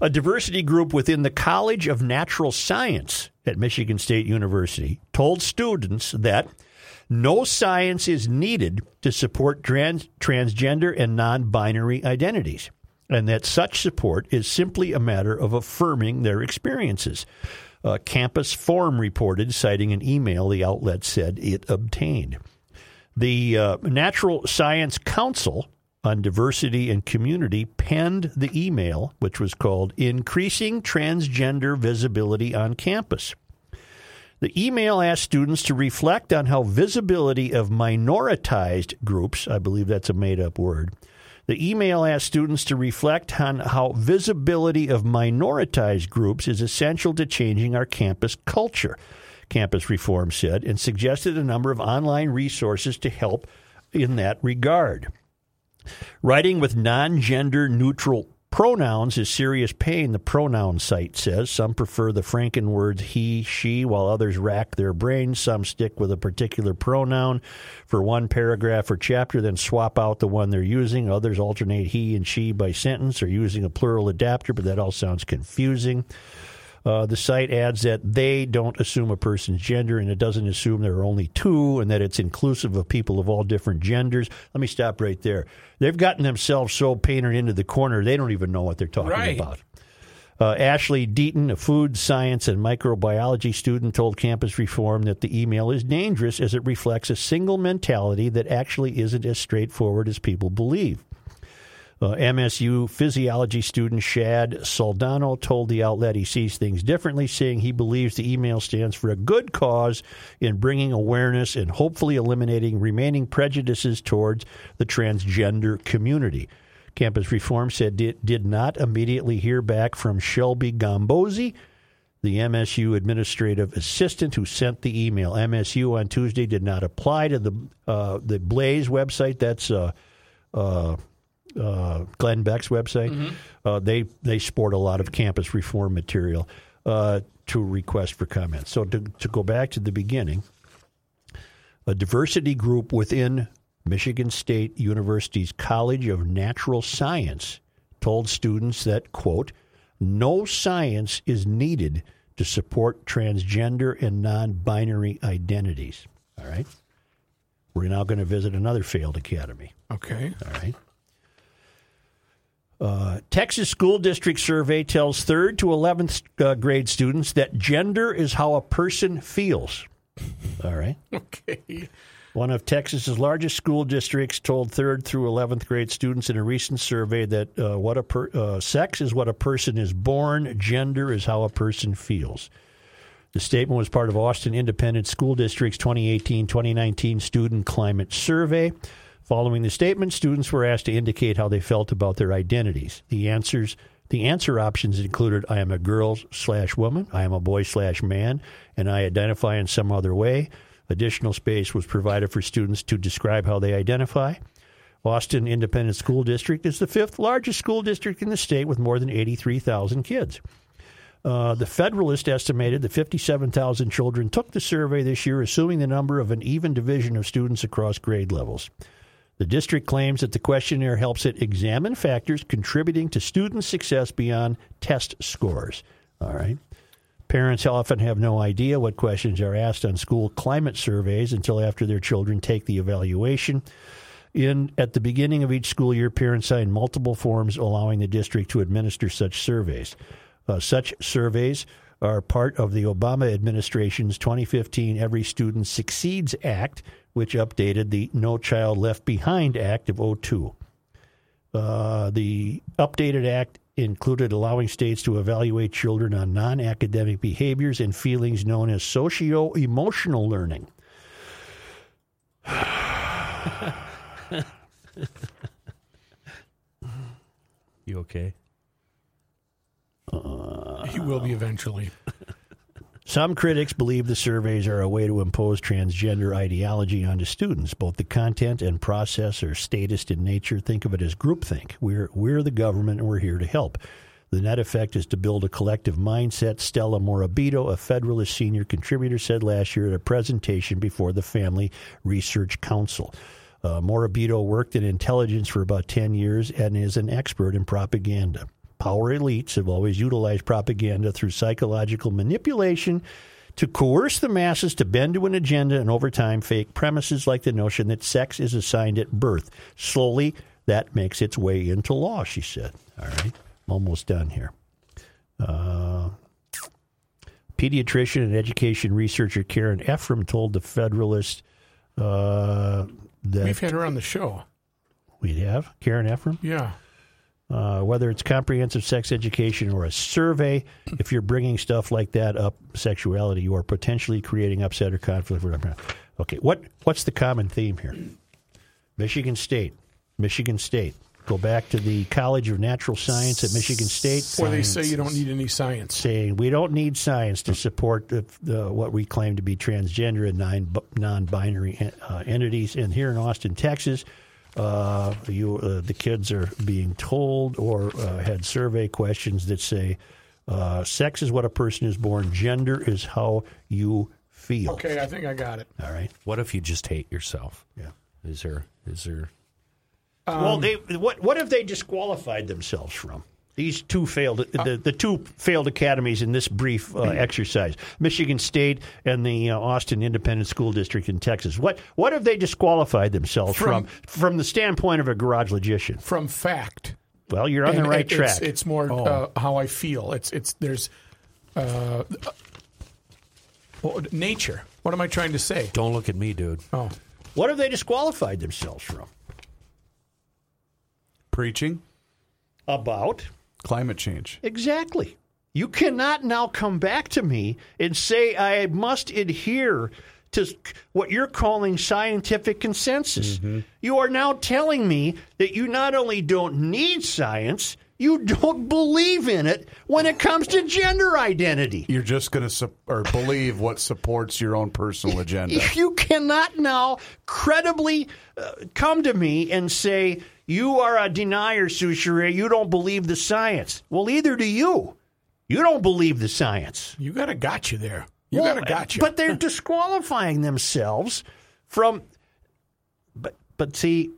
A diversity group within the College of Natural Science at Michigan State University told students that no science is needed to support trans, transgender and non-binary identities, and that such support is simply a matter of affirming their experiences. Uh, Campus Reform reported, citing an email the outlet said it obtained. The uh, Natural Science Council on Diversity and Community penned the email, which was called Increasing Transgender Visibility on Campus. The email asked students to reflect on how visibility of minoritized groups, I believe that's a made up word, the email asked students to reflect on how visibility of minoritized groups is essential to changing our campus culture, Campus Reform said, and suggested a number of online resources to help in that regard. Writing with non gender neutral pronouns is serious pain, the pronoun site says. Some prefer the Franken words he, she, while others rack their brains. Some stick with a particular pronoun for one paragraph or chapter, then swap out the one they're using. Others alternate he and she by sentence or using a plural adapter, but that all sounds confusing. Uh, the site adds that they don't assume a person's gender and it doesn't assume there are only two and that it's inclusive of people of all different genders. Let me stop right there. They've gotten themselves so painted into the corner, they don't even know what they're talking Right. about. Uh, Ashley Deaton, a food science and microbiology student, told Campus Reform that the email is dangerous as it reflects a single mentality that actually isn't as straightforward as people believe. Uh, MSU physiology student Shad Soldano told the outlet he sees things differently, saying he believes the email stands for a good cause in bringing awareness and hopefully eliminating remaining prejudices towards the transgender community. Campus Reform said it did not immediately hear back from Shelby Gombosi, the MSU administrative assistant who sent the email. MSU on Tuesday did not apply to the uh, the Blaze website. That's uh, uh, Glenn Beck's website. Uh, they they sport a lot of campus reform material uh, to request for comments. So to to go back to the beginning, a diversity group within Michigan State University's College of Natural Science told students that quote no science is needed to support transgender and non-binary identities. All right. We're now going to visit another failed academy. Okay. All right. Uh, Texas School District survey tells third to 11th uh, grade students that gender is how a person feels. All right. [LAUGHS] Okay. One of Texas's largest school districts told third through 11th grade students in a recent survey that uh, what a per, uh, sex is what a person is born, gender is how a person feels. The statement was part of Austin Independent School District's 2018 2019 Student Climate Survey. Following the statement, students were asked to indicate how they felt about their identities. The answers the answer options included I am a girl slash woman, I am a boy slash man, and I identify in some other way. Additional space was provided for students to describe how they identify. Austin Independent School District is the fifth largest school district in the state with more than 83,000 kids. Uh, the Federalist estimated that 57,000 children took the survey this year, assuming the number of an even division of students across grade levels. The district claims that the questionnaire helps it examine factors contributing to student success beyond test scores. All right. Parents often have no idea what questions are asked on school climate surveys until after their children take the evaluation. In at the beginning of each school year, parents sign multiple forms allowing the district to administer such surveys. Uh, such surveys are part of the Obama administration's 2015 Every Student Succeeds Act, which updated the No Child Left Behind Act of 02. Uh, the updated act included allowing states to evaluate children on non academic behaviors and feelings known as socio emotional learning. [SIGHS] You okay? He will be eventually. Some critics believe the surveys are a way to impose transgender ideology onto students. Both the content and process are statist in nature. Think of it as groupthink. We're, we're the government and we're here to help. The net effect is to build a collective mindset. Stella Morabito, a Federalist senior contributor, said last year at a presentation before the Family Research Council. Uh, Morabito worked in intelligence for about 10 years and is an expert in propaganda. Power elites have always utilized propaganda through psychological manipulation to coerce the masses to bend to an agenda and over time fake premises like the notion that sex is assigned at birth. Slowly, that makes its way into law, she said. All right, I'm almost done here. Uh, pediatrician and education researcher Karen Effrem told the Federalist uh, that We've had her on the show. we have Karen Effrem. Yeah. Uh, whether it's comprehensive sex education or a survey, if you're bringing stuff like that up, sexuality, you are potentially creating upset or conflict. Okay, what what's the common theme here? Michigan State, Michigan State. Go back to the College of Natural Science at Michigan State. Where they say you don't need any science. saying we don't need science to support the, the, what we claim to be transgender and non, non-binary uh, entities. And here in Austin, Texas, uh, you uh, the kids are being told or uh, had survey questions that say uh, sex is what a person is born, gender is how you feel. Okay, I think I got it. All right. What if you just hate yourself? Yeah. Is there is there well, they what what have they disqualified themselves from? These two failed the, the two failed academies in this brief uh, exercise: Michigan State and the uh, Austin Independent School District in Texas. What what have they disqualified themselves from From- from, the standpoint of a garage logician? From fact. Well, you're on And the right it's- track. It's, more uh, how I feel. It's it's there's uh, well, nature. What am I trying to say? Don't look at me, dude. Oh, what have they disqualified themselves from? Preaching About climate change. Exactly. You cannot now come back to me and say I must adhere to what you're calling scientific consensus. You are now telling me that you not only don't need science, you don't believe in it when it comes to gender identity. You're just going to su- or believe what supports your own personal agenda. [LAUGHS] You cannot now credibly uh, come to me and say, you are a denier, Soucheray. You don't believe the science. Well, either do you. You don't believe the science. you got a gotcha there. You Well, got a gotcha. But they're disqualifying themselves from. But but see,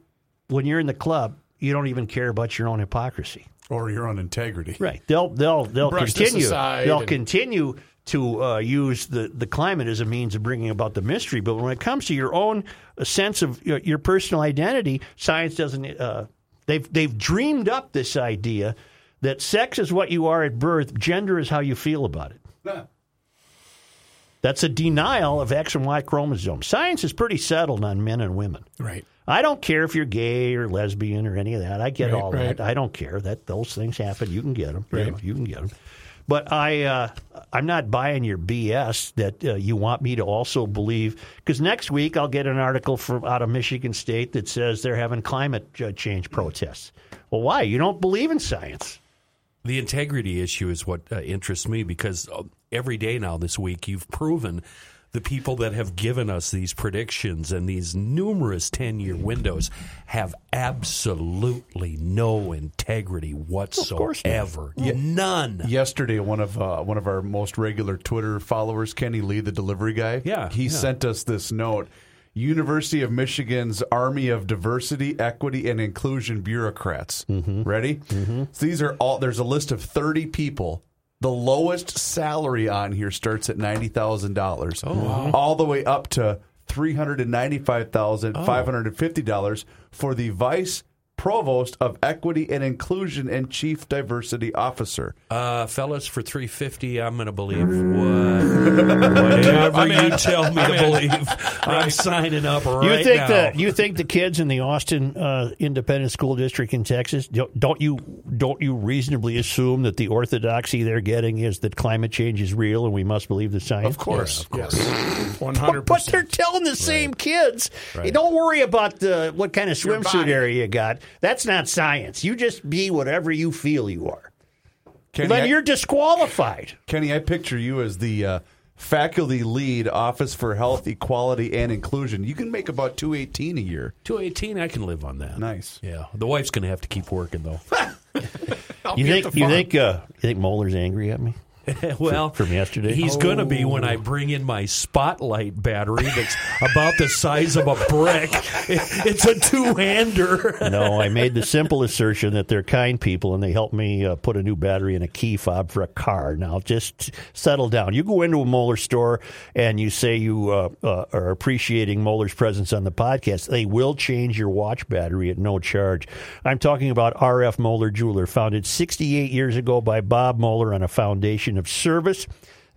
when you're in the club, you don't even care about your own hypocrisy. or your own integrity. Right. They'll they'll they'll Brush continue. They'll and- continue to uh, use the, the climate as a means of bringing about the mystery. But when it comes to your own uh, sense of your, your personal identity, science doesn't. Uh, they've they've dreamed up this idea that sex is what you are at birth, gender is how you feel about it. That's a denial of X and Y chromosomes. Science is pretty settled on men and women. right. I don't care if you're gay or lesbian or any of that. I get Right, all right. that. I don't care that those things happen. You can get them. You, know, you can get them. But I, uh, I'm not buying your BS that uh, you want me to also believe. Because next week I'll get an article from out of Michigan State that says they're having climate uh, change protests. Well, why? You don't believe in science. The integrity issue is what uh, interests me because uh, every day now this week you've proven the people that have given us these predictions and these numerous 10 year windows have absolutely no integrity whatsoever. None. Yesterday, one of uh, one of our most regular Twitter followers, Kenny Lee, the delivery guy, Yeah, he yeah. sent us this note. University of Michigan's Army of Diversity, Equity, and Inclusion bureaucrats. Ready? So these are all. There's a list of 30 people. The lowest salary on here starts at ninety thousand dollars, oh, all the way up to three hundred and ninety-five thousand five hundred and fifty dollars for the vice provost of equity and inclusion and chief diversity officer. Uh, fellas, for 350 I'm going to believe what, [LAUGHS] whatever I'm in. you tell me [LAUGHS] I'm to believe. I'm signing up right you think now. that you think the kids in the Austin uh, Independent School District in Texas don't don't you don't you reasonably assume that the orthodoxy they're getting is that climate change is real and we must believe the science? Of course. of course, [LAUGHS] But, hundred but they're telling the same kids. Hey, don't worry about the, what kind of swimsuit area you got. That's not science. You just be whatever you feel you are. Kenny, then I, you're disqualified. Kenny, I picture you as the uh, faculty lead, Office for Health, Equality, and Inclusion. You can make about two eighteen a year. Two eighteen, I can live on that. Nice. Yeah, the wife's going to have to keep working though. [LAUGHS] I'll You think the you farm. think uh, you think Moeller's angry at me? [LAUGHS] well, from yesterday? he's going to be when I bring in my spotlight battery that's about the size of a brick. [LAUGHS] It's a two-hander. [LAUGHS] no, I made the simple assertion that they're kind people and they helped me uh, put a new battery in a key fob for a car. Now, just settle down. You go into a Moeller store and you say you uh, uh, are appreciating Moeller's presence on the podcast. They will change your watch battery at no charge. I'm talking about RF Moeller Jeweler, founded 68 years ago by Bob Moeller on a foundation of service.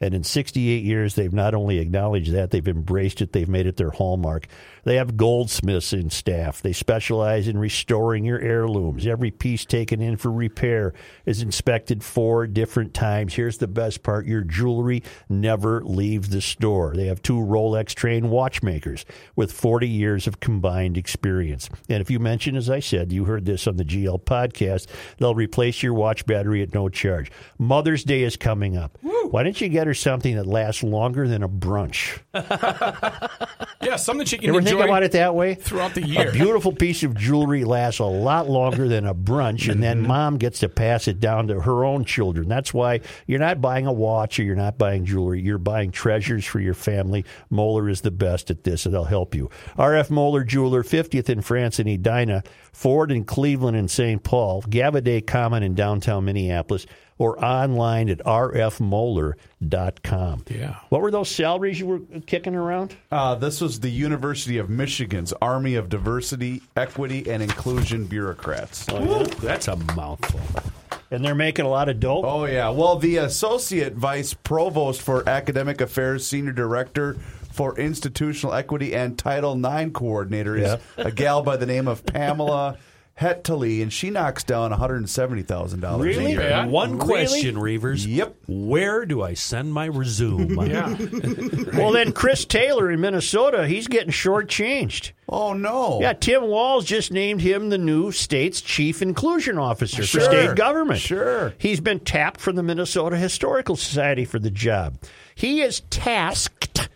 And in 68 years, they've not only acknowledged that, they've embraced it, they've made it their hallmark. They have goldsmiths in staff. They specialize in restoring your heirlooms. Every piece taken in for repair is inspected four different times. Here's the best part your jewelry never leaves the store. They have two Rolex trained watchmakers with 40 years of combined experience. And if you mention, as I said, you heard this on the GL podcast, they'll replace your watch battery at no charge. Mother's Day is coming up. Why don't you get her something that lasts longer than a brunch? [LAUGHS] yeah, something she can You ever enjoy think about it that way? throughout the year. A beautiful piece of jewelry lasts a lot longer than a brunch, and then mm-hmm. mom gets to pass it down to her own children. That's why you're not buying a watch or you're not buying jewelry. You're buying treasures for your family. Moeller is the best at this, and they'll help you. RF Moeller Jeweler, 50th in France and Edina, Ford in Cleveland and St. Paul, Gaviidae Common in downtown Minneapolis, or online at rfmoeller.com. Yeah. What were those salaries you were kicking around? Uh, this was the University of Michigan's Army of Diversity, Equity, and Inclusion bureaucrats. That's a mouthful. And they're making a lot of dough. Oh yeah. Well, the associate vice provost for academic affairs, senior director for institutional equity, and Title IX coordinator is Yeah. a gal by the name of Pamela [LAUGHS] Heatlie, and she knocks down one hundred seventy thousand dollars a Really? year. bad. One Really? question, Reavers. Yep. Where do I send my resume? [LAUGHS] Yeah. [LAUGHS] Well, then Chris Taylor in Minnesota, he's getting shortchanged. Oh no. Yeah, Tim Walz just named him the new state's chief inclusion officer Sure. for state government. Sure. He's been tapped from the Minnesota Historical Society for the job. He is tasked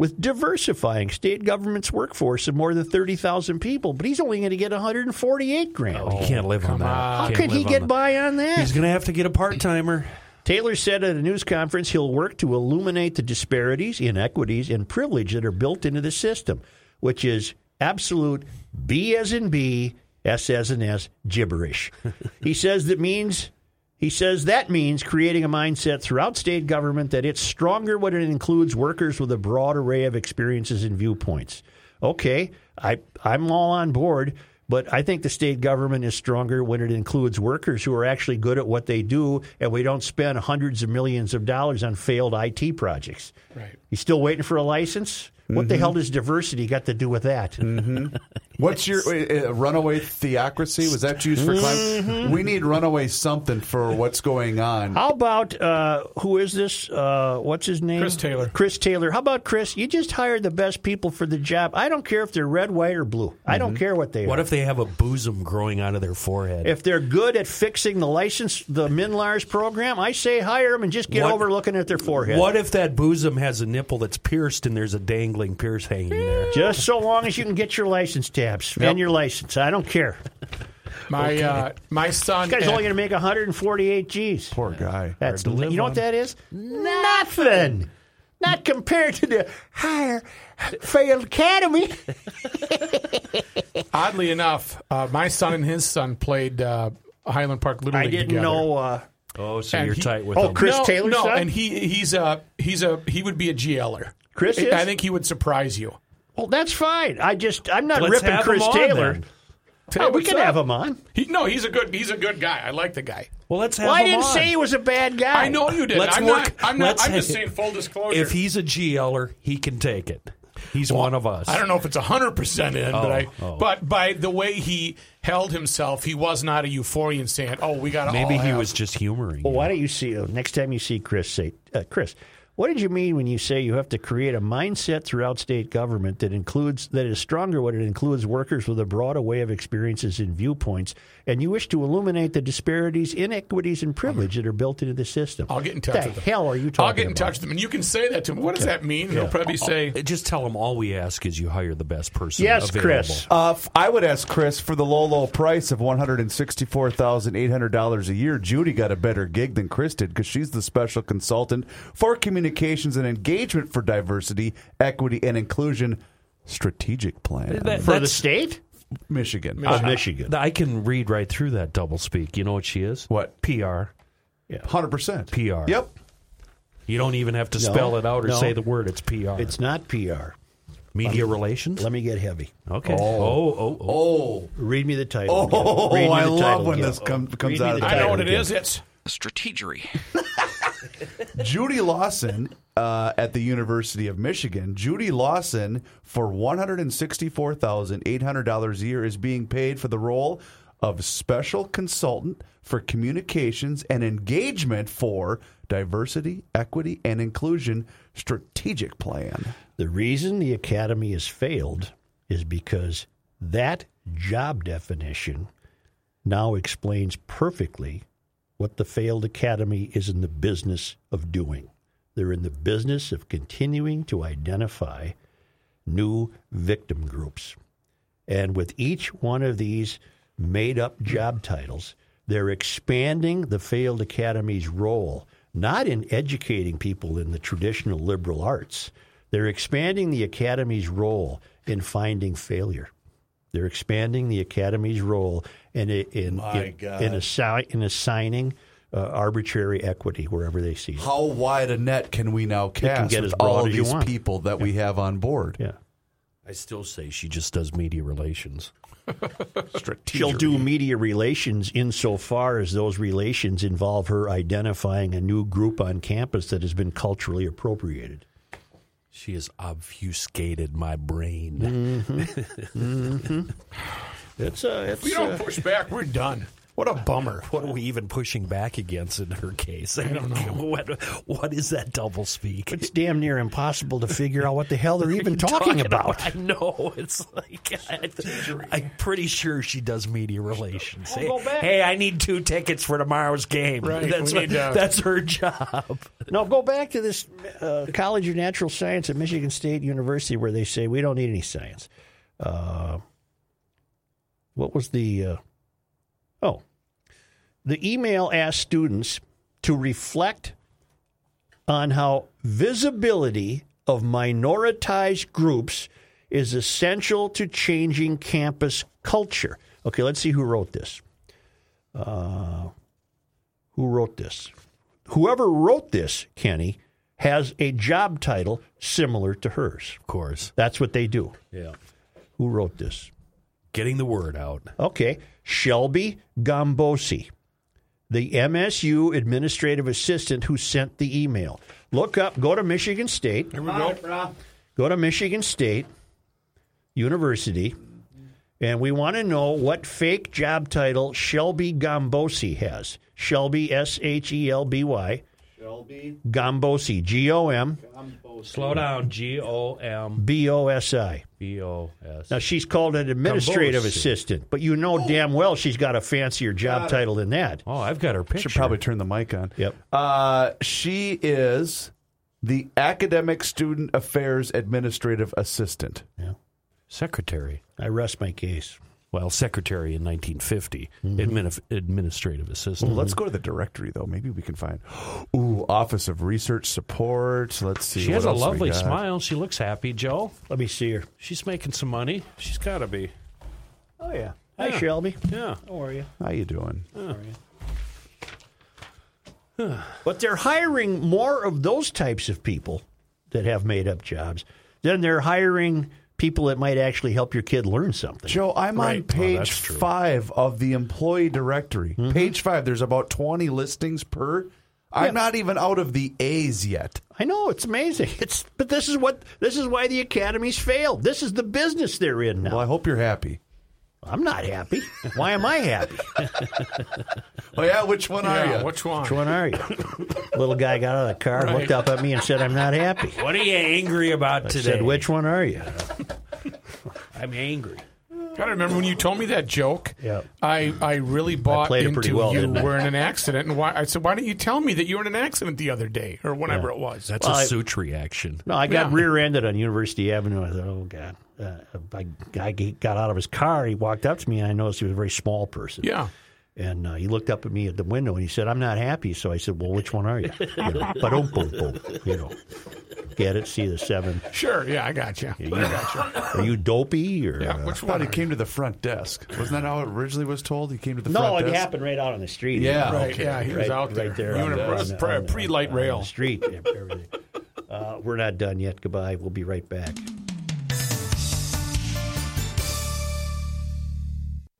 with diversifying state government's workforce of more than 30,000 people, but he's only going to get 148 grand. he can't live on that. How Can't could he live on get that. by on that? He's going to have to get a part timer. Taylor said at a news conference he'll work to illuminate the disparities, inequities, and privilege that are built into the system, which is absolute B as in B, S as in S gibberish. [LAUGHS] he says that means he says that means creating a mindset throughout state government that it's stronger when it includes workers with a broad array of experiences and viewpoints. Okay, I I'm all on board. But I think the state government is stronger when it includes workers who are actually good at what they do, and we don't spend hundreds of millions of dollars on failed IT projects. Right. You still waiting for a license? What the hell does diversity got to do with that? [LAUGHS] What's your uh, uh, runaway theocracy? Was that used for climate? We need runaway something for what's going on. How about uh, who is this? Uh, what's his name? Chris Taylor. Chris Taylor. How about Chris? You just hired the best people for the job. I don't care if they're red, white, or blue. I don't care what they are. What are. if they have a bosom growing out of their forehead? If they're good at fixing the license, the MNLARS program, I say hire them and just get What- over looking at their forehead. What if that bosom has a nipple that's pierced and there's a dangling pierce hanging there? Just so long as you can get your license tabs and your license. I don't care. My uh, my son. This guy's and- only going to make 148 G's. Poor guy. That's Hard to live you know on. what that is? Nothing. Not compared to the higher failed academy. [LAUGHS] oddly enough, uh, my son and his son played uh, Highland Park Little I League didn't together. know. Uh, Oh, so And you're he- tight with Oh, him. Chris no, Taylor's no, son? and he he's a he's a he would be a GLer. Chris I- is? I think he would surprise you. well, that's fine. I just I'm not Let's ripping Chris on Taylor. then. Tell Oh, we can up. have him on. He, no, he's a good he's a good guy. I like the guy. Well, let's have Well, I didn't on. say he was a bad guy. I know you did. Let's I'm work- not. I'm not. let's I'm just saying full disclosure. If he's a GLer, he can take it. He's one of us. I don't know if it's hundred percent in, but Oh, I. oh. But by the way he held himself, he was not a euphorian saying, "Oh, we got to." Maybe all he have. was just humoring. Well, you. why don't you see uh, next time you see Chris say, uh, Chris, What did you mean when you say you have to create a mindset throughout state government that includes that is stronger when it includes workers with a broad array of experiences and viewpoints, and you wish to illuminate the disparities, inequities, and privilege that are built into the system? I'll get in touch the with them. hell are you talking I'll get in about? touch with them, and you can say that to them. What does that mean? They'll probably say, Just tell them all we ask is you hire the best person. Yes, available. Chris. Uh, f- I would ask Chris for the low, low price of one hundred and sixty-four thousand eight hundred dollars a year. Judy got a better gig than Chris did because she's the special consultant for communications and engagement for diversity, equity, and inclusion strategic plan. That- For the state? Michigan. Of Michigan. I can read right through that double speak. You know what she is? What? PR. Yeah, Hundred percent. PR. Yep. You don't even have to No, spell it out or no. say the word. It's PR. It's not PR. media relations. Let me get heavy. Okay. Oh, oh, oh. Oh, oh. Read me the title. oh! Read me I the love when again. this come, comes me out of the the I know what it again. is. It's Strategery. [LAUGHS] Judy Lawson uh, at the University of Michigan. Judy Lawson, for one hundred and sixty-four thousand eight hundred dollars a year, is being paid for the role of special consultant for communications and engagement for diversity, equity, and inclusion strategic plan. The reason the academy has failed is because that job definition now explains perfectly what the failed academy is in the business of doing. They're in the business of continuing to identify new victim groups. And with each one of these made up job titles, they're expanding the failed academy's role, not in educating people in the traditional liberal arts. They're expanding the academy's role in finding failure. They're expanding the academy's role in in in, in, assi- in assigning uh, arbitrary equity wherever they see it. How wide a net can we now cast get with as all of as these want. people that we have on board? Yeah. I still say she just does media relations. [LAUGHS] She'll do media relations insofar as those relations involve her identifying a new group on campus that has been culturally appropriated. She has obfuscated my brain. [LAUGHS] It's uh, if we don't uh, push back, we're done. What a bummer. [LAUGHS] What are we even pushing back against in her case? I, don't [LAUGHS] know. What, what is that double speak? it's damn near impossible to figure out what the hell they're even talking about. I know. It's like I, I'm pretty sure she does media relations. Hey, hey, I need two tickets for tomorrow's game. Right, That's what- uh, that's her job. [LAUGHS] No, go back to this uh, College of Natural Science at Michigan State University where they say we don't need any science. Uh, what was the. Uh. The email asked students to reflect on how visibility of minoritized groups is essential to changing campus culture. Okay, let's see who wrote this. Uh, who wrote this? Whoever wrote this, Kenny, has a job title similar to hers. Of course. That's what they do. Yeah. Who wrote this? Getting the word out. Okay, Shelby Gombosi, the MSU administrative assistant who sent the email. Look up, go to Michigan State. Here we go. Go to Michigan State University, and we want to know what fake job title Shelby Gombosi has. Shelby, S H E L B Y. Shelby Gombosi, G O M Slow down. G O M B O S I. B O S. Now she's called an administrative Gombosi. assistant, but you know damn well she's got a fancier job title than that. Oh, I've got her picture. She should probably turn the mic on. Yep. Uh, she is the academic student affairs administrative assistant. Yeah. Secretary. I rest my case. Well, secretary in 1950, mm-hmm. admin, administrative assistant. Well, let's go to the directory though. Maybe we can find. Ooh, Office of Research Support. Let's see. She has a lovely smile. She looks happy, Joe. Let me see her. She's making some money. She's got to be. Oh yeah. Hi Yeah. Shelby. Yeah. How are you? How you doing? But they're hiring more of those types of people that have made up jobs than they're hiring people that might actually help your kid learn something. Joe, I'm on Right. Oh, page that's true. five of the employee directory. Mm-hmm. Page five. There's about 20 listings per. I'm not even out of the A's yet. I know it's amazing. It's but this is what this is why the academies failed. This is the business they're in now. Well, I hope you're happy. I'm not happy. Why am I happy? Oh yeah, which one are Yeah, you? which one? Which one are you? Little guy got out of the car, Right. looked up at me, and said, "I'm not happy." What are you angry about I today? said, "Which one are you?" I'm angry. Gotta remember when you told me that joke. Yeah. I, I really bought played it into pretty well, you didn't I? were in an accident, and why? I said, why didn't you tell me that you were in an accident the other day or whenever it was? That's Well, a I- suit reaction. No, I got Yeah. rear-ended on University Avenue. I thought, "Oh God!" Uh, a guy got out of his car. He walked up to me, and I noticed he was a very small person. yeah. And uh, he looked up at me at the window and he said, I'm not happy. So I said, Well, which one are you? you know, [LAUGHS] ba-dum, boom, boom, you know, get it? See the seven. [LAUGHS] Sure. Yeah, I got you. I got you. [LAUGHS] Are you dopey? Or, Yeah, uh, which I thought one? he are came to the front desk. Wasn't that how it originally was told? He came to the no, front desk? No, it happened right out on the street. Yeah. Right. okay. Yeah, he was right, out there. right there. You on the- a on the- pre- on the- pre-light on rail. the street. everything. Uh, we're not done yet. Goodbye. We'll be right back.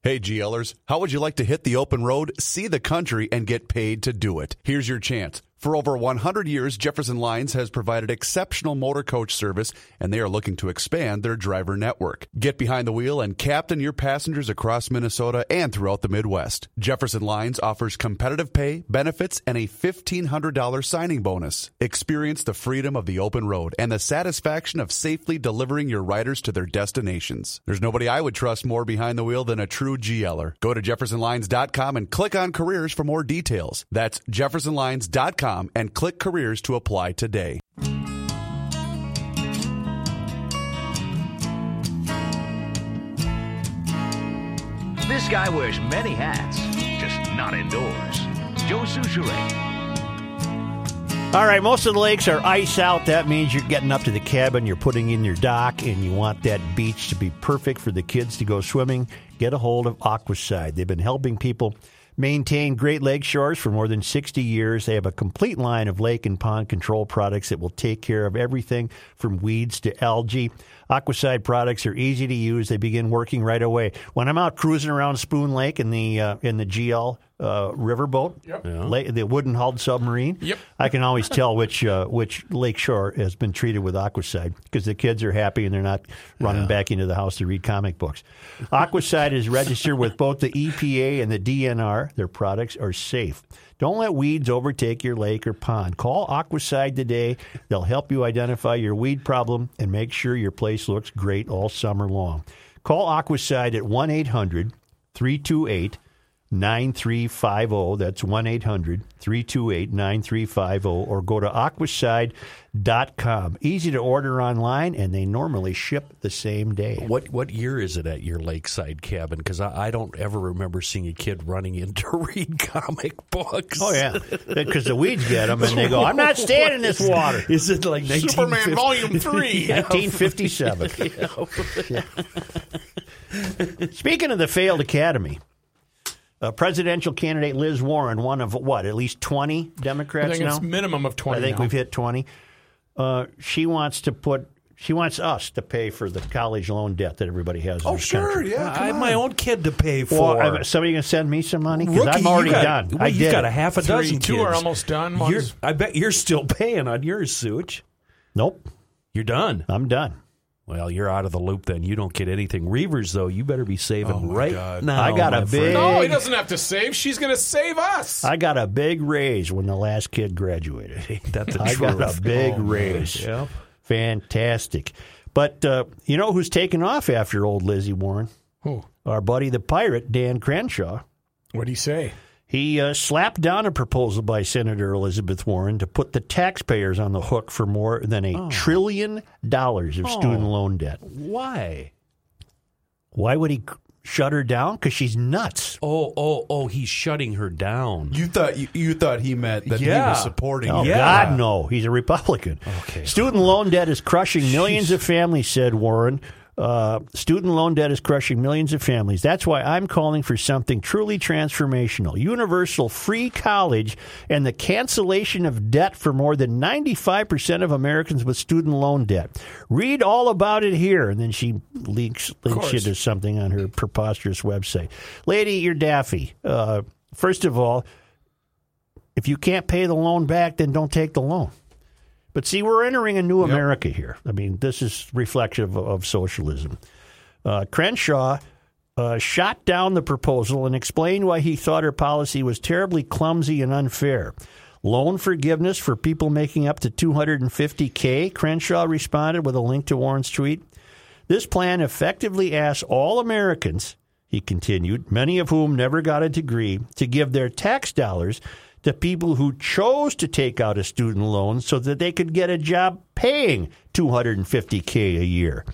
Hey, GLers, how would you like to hit the open road, see the country, and get paid to do it? Here's your chance. For over 100 years, Jefferson Lines has provided exceptional motor coach service, and they are looking to expand their driver network. Get behind the wheel and captain your passengers across Minnesota and throughout the Midwest. Jefferson Lines offers competitive pay, benefits, and a $1,500 signing bonus. Experience the freedom of the open road and the satisfaction of safely delivering your riders to their destinations. There's nobody I would trust more behind the wheel than a true GLer. Go to jeffersonlines.com and click on careers for more details. That's jeffersonlines.com and click careers to apply today. This guy wears many hats, just not indoors. Joe Soucheray. All right, most of the lakes are ice out. That means you're getting up to the cabin, you're putting in your dock, and you want that beach to be perfect for the kids to go swimming. Get a hold of Aquacide. They've been helping people maintain Great Lake shores for more than 60 years. They have a complete line of lake and pond control products that will take care of everything from weeds to algae. Aquacide products are easy to use. They begin working right away. When I'm out cruising around Spoon Lake in the uh, in the GL uh, riverboat, Yep. la- the wooden hulled submarine, Yep. I can always tell which uh, which lake shore has been treated with Aquacide because the kids are happy and they're not running back into the house to read comic books. Aquacide is registered with both the EPA and the DNR. Their products are safe. Don't let weeds overtake your lake or pond. Call Aquacide today. They'll help you identify your weed problem and make sure your place looks great all summer long. Call Aquacide at 1 800 328 9350. That's 1 800 328 9350. Or go to aquacide.com. Easy to order online, and they normally ship the same day. What what year is it at your lakeside cabin? Because I, I don't ever remember seeing a kid running in to [LAUGHS] read comic books. Oh, yeah. Because the weeds get them, and they go, I'm not staying in this [LAUGHS] water. Is it like 1950? Superman Volume 3. [LAUGHS] 1957. Speaking of the failed academy, uh, presidential candidate Liz Warren, one of what, at least 20 I Democrats think now? it's minimum of 20 I think now. we've hit 20. Uh, she wants to put, she wants us to pay for the college loan debt that everybody has in Oh, this sure, country. yeah. I have my own kid to pay for. Well, somebody going to send me some money? Because I'm already got, done. Well, I you've did. got a half a Three, dozen two kids. are almost done. I bet you're still paying on yours, Such. Nope, You're done. I'm done. Well, you're out of the loop then. You don't get anything. Reavers, though, you better be saving Oh, my right God. now. I got my a friend. big- No, he doesn't have to save. She's going to save us. I got a big raise when the last kid graduated. [LAUGHS] Ain't that the I truth? got a big Oh, raise. Yeah. Fantastic. But uh, you know who's taken off after old Lizzie Warren? Who? Our buddy the pirate, Dan Crenshaw. What'd he say? He uh, slapped down a proposal by Senator Elizabeth Warren to put the taxpayers on the hook for more than a trillion dollars of student loan debt. Why? Why would he shut her down? Because she's nuts. Oh, oh, oh! He's shutting her down. You thought you, you thought he meant that he was supporting Oh. Yeah. God, no. He's a Republican. Okay. Student loan debt is crushing millions of families, said Warren. Uh, student loan debt is crushing millions of families. That's why I'm calling for something truly transformational universal free college and the cancellation of debt for more than 95% of Americans with student loan debt. Read all about it here. And then she links, links you to something on her preposterous website. Lady, you're daffy. Uh, first of all, if you can't pay the loan back, then don't take the loan. But see, we're entering a new America here. I mean, this is reflective of, of socialism. Uh, Crenshaw uh, shot down the proposal and explained why he thought her policy was terribly clumsy and unfair. Loan forgiveness for people making up to 250K, Crenshaw responded with a link to Warren's tweet. This plan effectively asks all Americans, he continued, many of whom never got a degree, to give their tax dollars to people who chose to take out a student loan so that they could get a job paying 250K a year.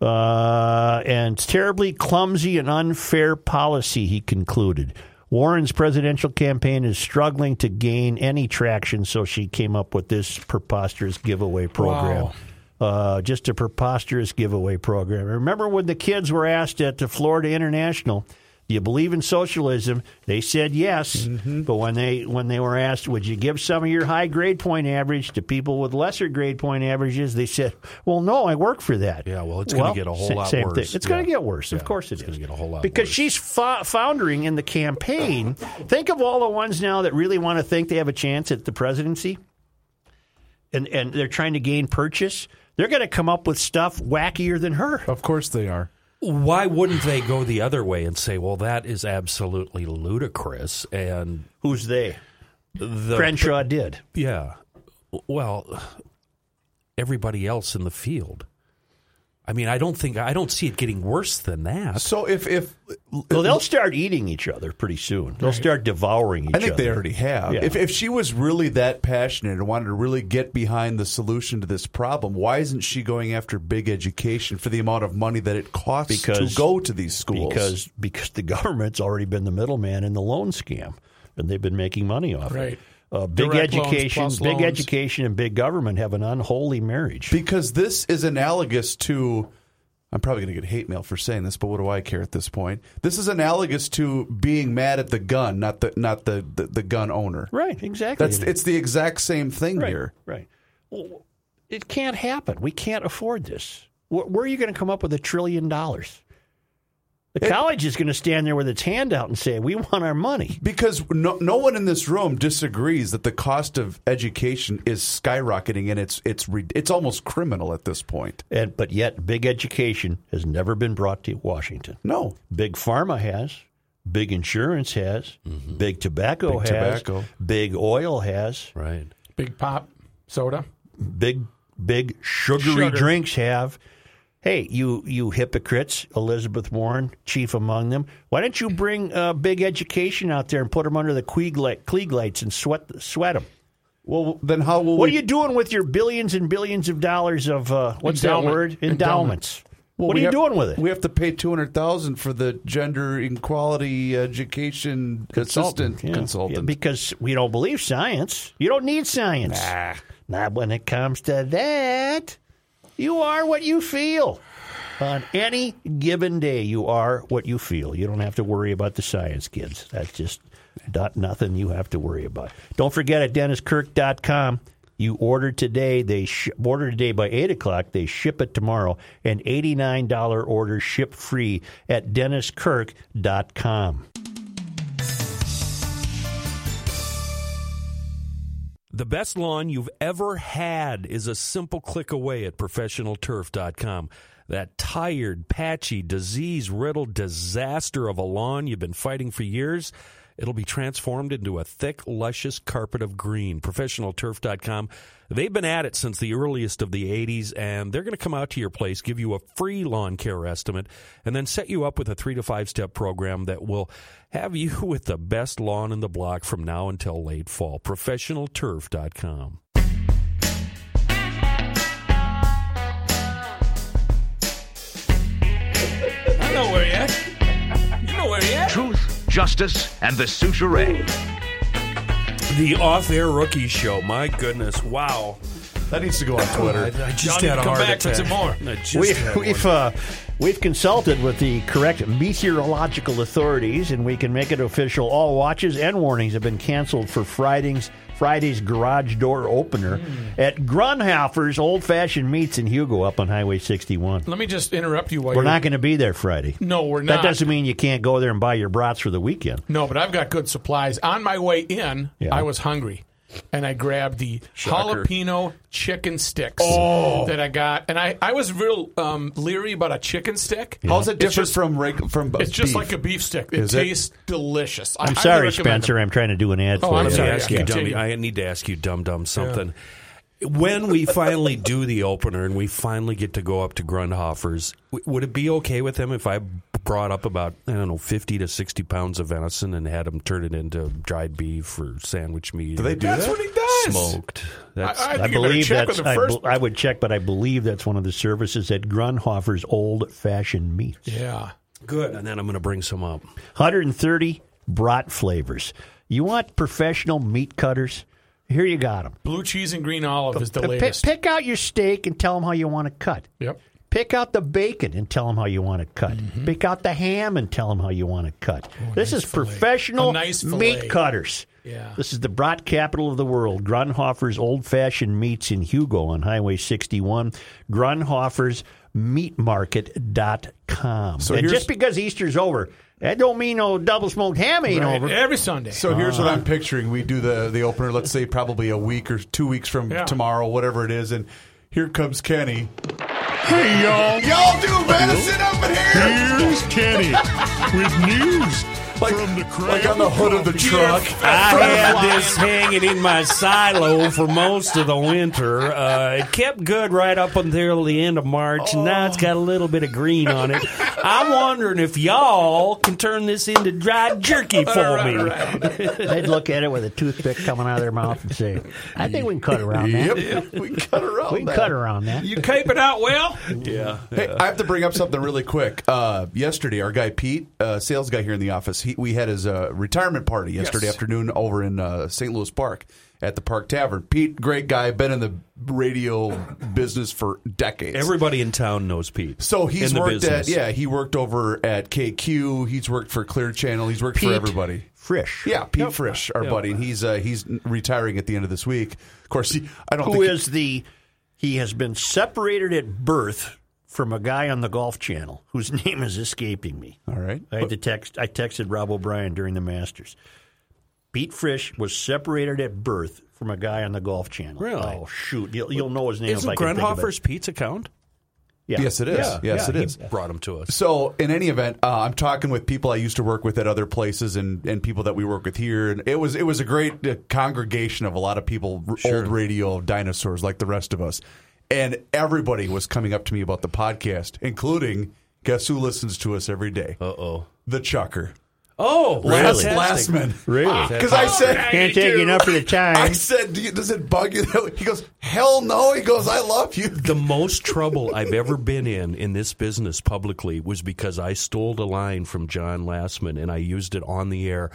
Uh, and terribly clumsy and unfair policy, he concluded. Warren's presidential campaign is struggling to gain any traction, so she came up with this preposterous giveaway program. Wow. Uh, just a preposterous giveaway program. Remember when the kids were asked at the Florida International, "Do you believe in socialism?" They said yes, mm-hmm. but when they when they were asked, "Would you give some of your high grade point average to people with lesser grade point averages?" They said, "Well, no, I work for that." Yeah, well, it's gonna get a whole lot worse. Thing. It's going to get worse. Of Yeah, course, it it's is. gonna get a whole lot because worse. she's fo- foundering in the campaign. think of all the ones now that really want to think they have a chance at the presidency, and and they're trying to gain purchase. They're going to come up with stuff wackier than her. Of course they are. Why wouldn't they go the other way and say, "Well, that is absolutely ludicrous"? And Who's they? the Crenshaw did. yeah, well, everybody else in the field. I mean, I don't think I don't see it getting worse than that. So if if Well, they'll start eating each other pretty soon. They'll start devouring each I think other. they already have. Yeah. If if she was really that passionate and wanted to really get behind the solution to this problem, why isn't she going after big education for the amount of money that it costs Because- to go to these schools? because because the government's already been the middleman in the loan scam, and they've been making money off Right. it. Uh, big Direct education, plus big loans. education, and big government have an unholy marriage. because this is analogous to I'm probably going to get hate mail for saying this, but what do I care at this point? This is analogous to being mad at the gun, not the not the the, the gun owner. right? Exactly. That's it's the exact same thing right. here. Right. Well, it can't happen. We can't afford this. Where, where are you going to come up with a trillion dollars? The college is going to stand there with its hand out and say, "We want our money." Because no, no one in this room disagrees that the cost of education is skyrocketing and it's it's it's almost criminal at this point. And but yet, big education has never been brought to Washington. No, Big pharma has, big insurance has, mm-hmm. big tobacco Big has, tobacco. big oil has, Right. Big pop soda. big big sugary Sugar. drinks have. Hey, you you hypocrites, Elizabeth Warren, chief among them. Why don't you bring uh, big education out there and put them under the Klieg, lights and sweat sweat them? well then how will What we? are you doing with your billions and billions of dollars of uh, what's Endowment. that word? Endowment. Endowments. well, what we are you have- doing with it? We have to pay two hundred thousand for the gender equality education assistant Yeah. consultant. Yeah, because we don't believe science. You don't need science. Not when it comes to that. You are what you feel. On any given day, you are what you feel. You don't have to worry about the science, kids. That's just not, nothing you have to worry about. Don't forget at DennisKirk.com. You order today. They sh- order today by eight o'clock. They ship it tomorrow. An eighty-nine dollar order, ship free at DennisKirk.com. The best lawn you've ever had is a simple click away at professionalturf.com. That tired, patchy, disease riddled disaster of a lawn you've been fighting for years, it'll be transformed into a thick, luscious carpet of green. Professionalturf.com. They've been at it since the earliest of the 80s, and they're going to come out to your place, give you a free lawn care estimate, and then set you up with a three to five step program that will have you [LAUGHS] with the best lawn in the block from now until late fall. ProfessionalTurf.com. justice, and the Soucheray. The off air rookie show. My goodness. Wow. that needs to go on Twitter. I, I just Johnny, had a come heart back for attack. some more. We've, we've, uh, we've consulted with the correct meteorological authorities, and we can make it official. All watches and warnings have been canceled for Friday's Friday's garage door opener hmm. at Grundhofer's Old Fashioned Meats in Hugo up on Highway 61. Let me just interrupt you while We're you're not going to be there Friday. No, we're not. That doesn't mean you can't go there and buy your brats for the weekend. No, but I've got good supplies. On my way in, Yeah. I was hungry. And I grabbed the Shocker. jalapeno chicken sticks that I got, and I, I was real um, leery about a chicken stick. How's it It's different just- from reg- from It's just like a beef stick. It Is it? tastes delicious. I I'm highly sorry, recommend Spencer. them. I'm trying to do an ad Oh, for I'm you. sorry. I, ask Yeah, you, dummy, I need to ask you, dum dum, something. When we finally do the opener and we finally get to go up to Grundhofer's, would it be okay with him if I brought up about I don't know fifty to sixty pounds of venison and had him turn it into dried beef or sandwich meat? Do they do That's that? what he does. smoked? That's, I, I I think you better believe check that's. I, first. I would check, but I believe that's one of the services at Grundhofer's Old Fashioned Meats. yeah. good, and then I'm going to bring some up. 130 brat flavors. You want professional meat cutters? Here you got them. Blue cheese and green olive is the Pick, latest. pick out your steak and tell them how you want to cut. Yep. Pick out the bacon and tell them how you want to cut. Mm-hmm. Pick out the ham and tell them how you want to cut. this is fillet. professional nice meat cutters. Yeah. This is the brat capital of the world. Grundhofer's Old Fashioned Meats in Hugo on Highway 61. Grundhofer's Meatmarket.com. So and here's- just because Easter's over, that don't mean no double smoked ham ain't Right. over. Every Sunday. So here's what uh-huh. I'm picturing: we do the the opener, let's say probably a week or two weeks from Yeah. tomorrow, whatever it is, and here comes Kenny. Hey, y'all. Y'all do venison up in here, Here's Kenny with news like, from the crab like on the hood of the truck. I had this hanging in my silo for most of the winter. Uh, it kept good right up until the end of March, and now it's got a little bit of green on it. I'm wondering if y'all can turn this into dried jerky for me. They'd look at it with a toothpick coming out of their mouth and say, I think we can cut around that. Yep, we cut around We can that. cut around that. You cape it out well. Yeah. Hey, I have to bring up something really quick. Uh, yesterday, our guy Pete, uh, sales guy here in the office, he, we had his uh, retirement party yesterday Yes. afternoon over in uh, St. Louis Park at the Park Tavern. Pete, great guy, been in the radio business for decades. Everybody in town knows Pete. so he's in worked business. at yeah, he worked over at KQ. He's worked for Clear Channel. He's worked for everybody. Frisch. Yeah, Pete Frisch, our buddy, and he's uh, he's retiring at the end of this week. Of course, he, I don't Who think is the, he has been separated at birth from a guy on the Golf Channel whose [LAUGHS] name is escaping me. all right. I had to text. I texted Rob O'Brien during the Masters. Pete Frisch was separated at birth from a guy on the Golf Channel. Really? Oh shoot! You'll, you'll know his name Isn't if I can think of it. Pete's account? Yeah. Yes, it is. Yeah, yes, yeah, it he. Brought him to us. So, in any event, uh, I'm talking with people I used to work with at other places, and, and people that we work with here, and it was it was a great uh, congregation of a lot of people, r- old radio dinosaurs like the rest of us, and everybody was coming up to me about the podcast, including guess who listens to us every day? Uh oh. The Chucker, Oh, Last fantastic. Lastman. Really? Because I said Can't take enough of the [LAUGHS] time. I said, "Do you- does it bug you? He goes, hell no. He goes, I love you. The most trouble I've ever been in in this business publicly was because I stole a line from John Lastman and I used it on the air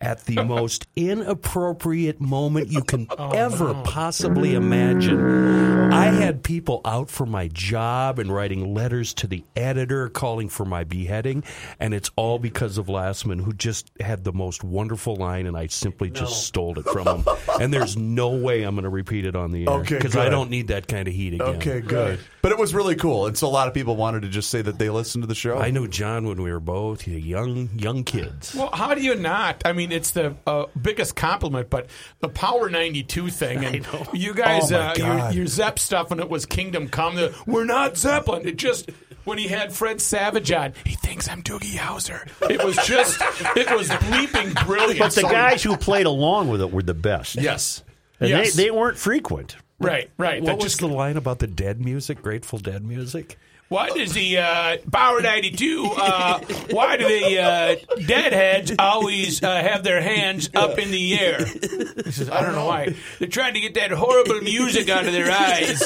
at the [LAUGHS] most inappropriate moment you can [LAUGHS] oh, ever possibly imagine. I had people out for my job and writing letters to the editor calling for my beheading, and it's all because of Lastman, who just had the most wonderful line, and I simply just stole it from him. [LAUGHS] and there's no way I'm going to repeat it on the air Okay, because I don't need that kind of heat again. Okay, good. But it was really cool, and so a lot of people wanted to just say that they listened to the show. I knew John when we were both young young kids. Well, how do you not? I mean, it's the uh, biggest compliment, but the Power 92 thing, and [LAUGHS] you guys, Oh, uh, your, your Zepp stuff, when it was Kingdom Come, the, we're not Zeppelin. It just, when he had Fred Savage on, he thinks I'm Doogie Howser. It was just, it was bleeping brilliant. But the So- guys who played along with it were the best. yes. And Yes. they, they weren't frequent. Right, right. What That was just the line about the dead music, Grateful Dead music? Why does the uh, Power 92, uh, why do the uh, deadheads always uh, have their hands up in the air? He says, I don't know why. They're trying to get that horrible music out of their eyes.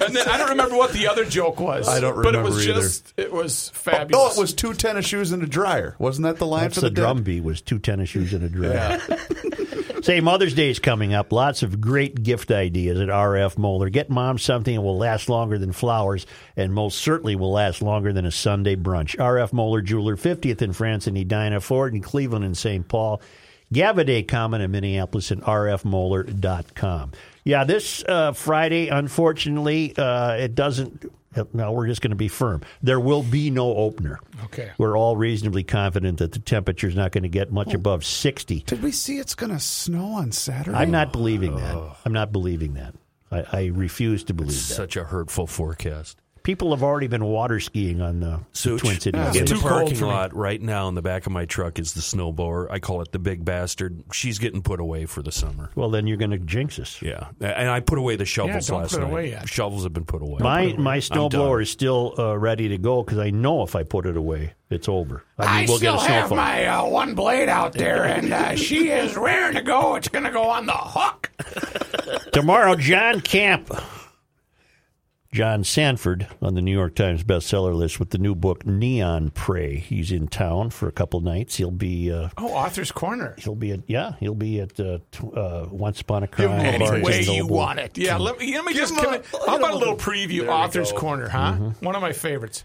And then I don't remember what the other joke was. I don't But it remember was either. just, it was fabulous. Oh, fabulous. it was two tennis shoes and a dryer. Wasn't that the line That's for the, the, drum beat was two tennis shoes and a dryer. Yeah. [LAUGHS] Say Mother's Day is coming up. Lots of great gift ideas at RF Moeller. Get mom something that will last longer than flowers and most certainly will last longer than a Sunday brunch. RF Moeller Jeweler, 50th in France and Edina, Ford in Cleveland and St. Paul. Gaviidae Common in Minneapolis and rfmoeller.com. Yeah, this uh, Friday, unfortunately, uh, it doesn't Now we're just going to be firm. There will be no opener. Okay. We're all reasonably confident that the temperature is not going to get much oh. above 60. Did we see it's going to snow on Saturday? I'm not believing that. I'm not believing that. I, I refuse to believe that. Such a hurtful forecast. People have already been water skiing on the, the Such. Twin Cities. Yeah, In it's the too parking lot right now in the back of my truck is the snowblower. I call it the big bastard. She's getting put away for the summer. Well, then you're going to jinx us. Yeah, and I put away the shovels don't last put it night. away yet. Shovels have been put away. My my I'm snowblower is still uh, ready to go because I know if I put it away, it's over. I I we'll still get a have snowfall. my uh, one blade out there, and uh, she is raring to go. It's going to go on the hook. Tomorrow, John Camp, John Sandford on the New York Times bestseller list with the new book Neon Prey. He's in town for a couple nights. He'll be uh, Oh, Author's Corner. he'll be at yeah he'll be at uh, t- uh, Once Upon a Give Crime. any way you Noble. want it. Yeah, let me, let me just come in. How about a little preview? Author's Corner, huh? One of my favorites.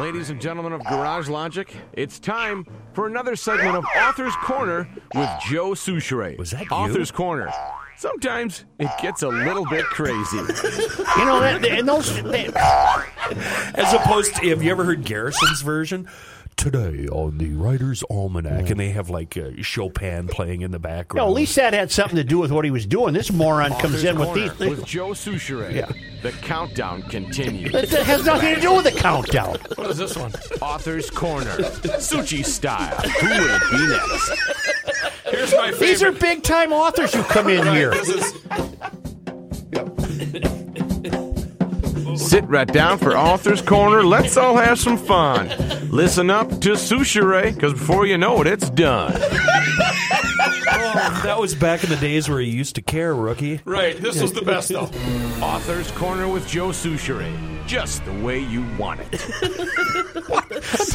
Ladies and gentlemen of Garage Logic, it's time for another segment of Author's Corner with Joe Soucheray. Was that you? Author's Corner. Sometimes it gets a little bit crazy. You know that and those. They, As opposed to, have you ever heard Garrison's version? Today on the Writer's Almanac, and they have like uh, Chopin playing in the background. no, at least that had something to do with what he was doing. This moron comes in with Corner these. with Joe Soucheray. Yeah. The countdown continues. It has nothing to do with the countdown. What is this one? Author's Corner, Suchi style. Who will it be next? Here's my favorite. These are big time authors who come in here. This is Sit right down for Author's Corner. Let's all have some fun. Listen up to Soucheray, because before you know it, it's done. Oh, that was back in the days where you used to care, rookie. right. This was the best though. Author's Corner with Joe Soucheray. Just the way you want it. [LAUGHS]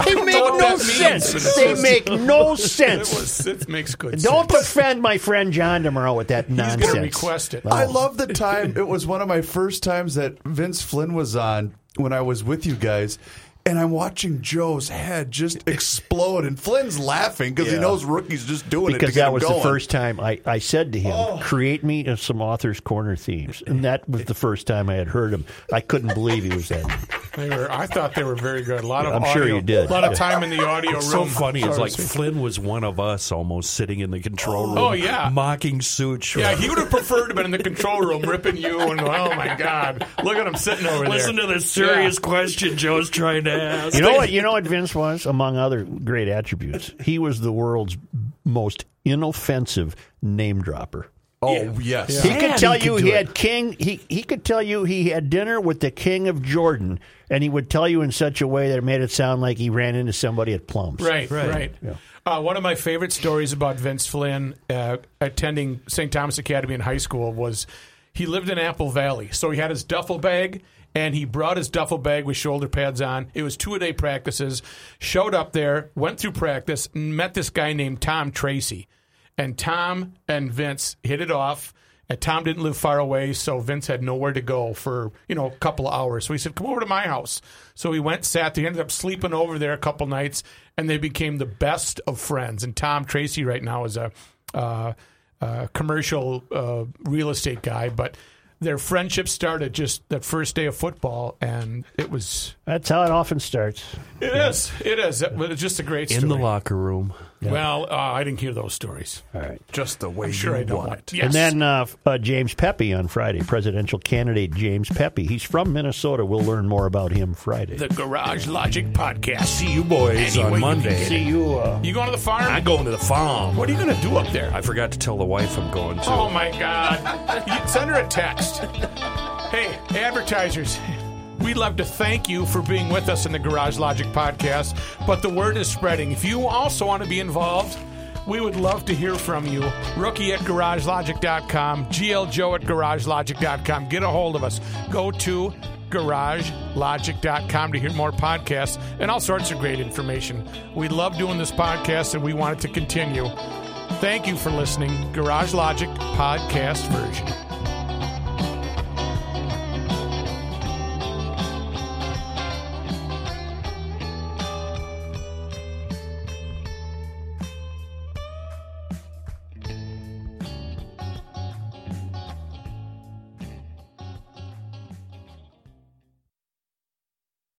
They make no that means, sense. They make no [LAUGHS] It, sense. was, it makes good Don't sense. offend my friend John tomorrow with that He's nonsense. going to request it. I love the [LAUGHS] time. It was one of my first times that Vince Flynn was on when I was with you guys. And I'm watching Joe's head just [LAUGHS] explode, and Flynn's laughing because he Yeah. knows Rookie's just doing it because to get that him was the going. first time I, I said to him, oh. "Create me some authors' corner themes," and that was the first time I had heard him. I couldn't believe he was that. They were, I thought they were very good. A lot of I'm audio, sure you did. A lot of time in the audio It's room. so funny. so It's to like speak. Flynn was one of us, almost sitting in the control oh, room. Oh, yeah. mocking Such. Yeah, he would have preferred to have been in the control room ripping you and oh my god, look at him sitting over there. Listen to the serious question Joe's trying to ask. You know what? You know what Vince was, among other great attributes. He was the world's most inoffensive name dropper. Oh yes, He Yeah, could tell he you could he do had king. He he could tell you he had dinner with the king of Jordan, and he would tell you in such a way that it made it sound like he ran into somebody at Plums. Right, right. Uh, one of my favorite stories about Vince Flynn uh, attending St. Thomas Academy in high school was he lived in Apple Valley. So he had his duffel bag, and he brought his duffel bag with shoulder pads on. It was two a day practices. Showed up there, went through practice, met this guy named Tom Tracy. And Tom and Vince hit it off. And Tom didn't live far away, so Vince had nowhere to go for you know a couple of hours. So he said, "Come over to my house." So he went, sat. They ended up sleeping over there a couple nights, and they became the best of friends. And Tom Tracy right now is a uh, uh, commercial uh, real estate guy, but their friendship started just that first day of football, and it was That's how it often starts. it is it is it was just a great in story. the locker room. Well, uh, I didn't hear those stories. All right. just the way I'm sure you I don't want want it. it. Yes. And then uh, uh, James Pepe on Friday, presidential candidate James Pepe. He's from Minnesota. We'll learn more about him Friday. the Garage Logic Podcast. See you boys Any on Monday. can See you. Uh, You going to the farm? I'm going to the farm. what are you going to do up there? I forgot to tell the wife I'm going to. Oh my God! Send her a text. Hey, advertisers. We'd love to thank you for being with us in the Garage Logic podcast, but the word is spreading. If you also want to be involved, we would love to hear from you. Rookie at garagelogic.com, gljoe at garagelogic.com. Get a hold of us. Go to garagelogic.com to hear more podcasts and all sorts of great information. We love doing this podcast and we want it to continue. Thank you for listening. Garage Logic podcast version.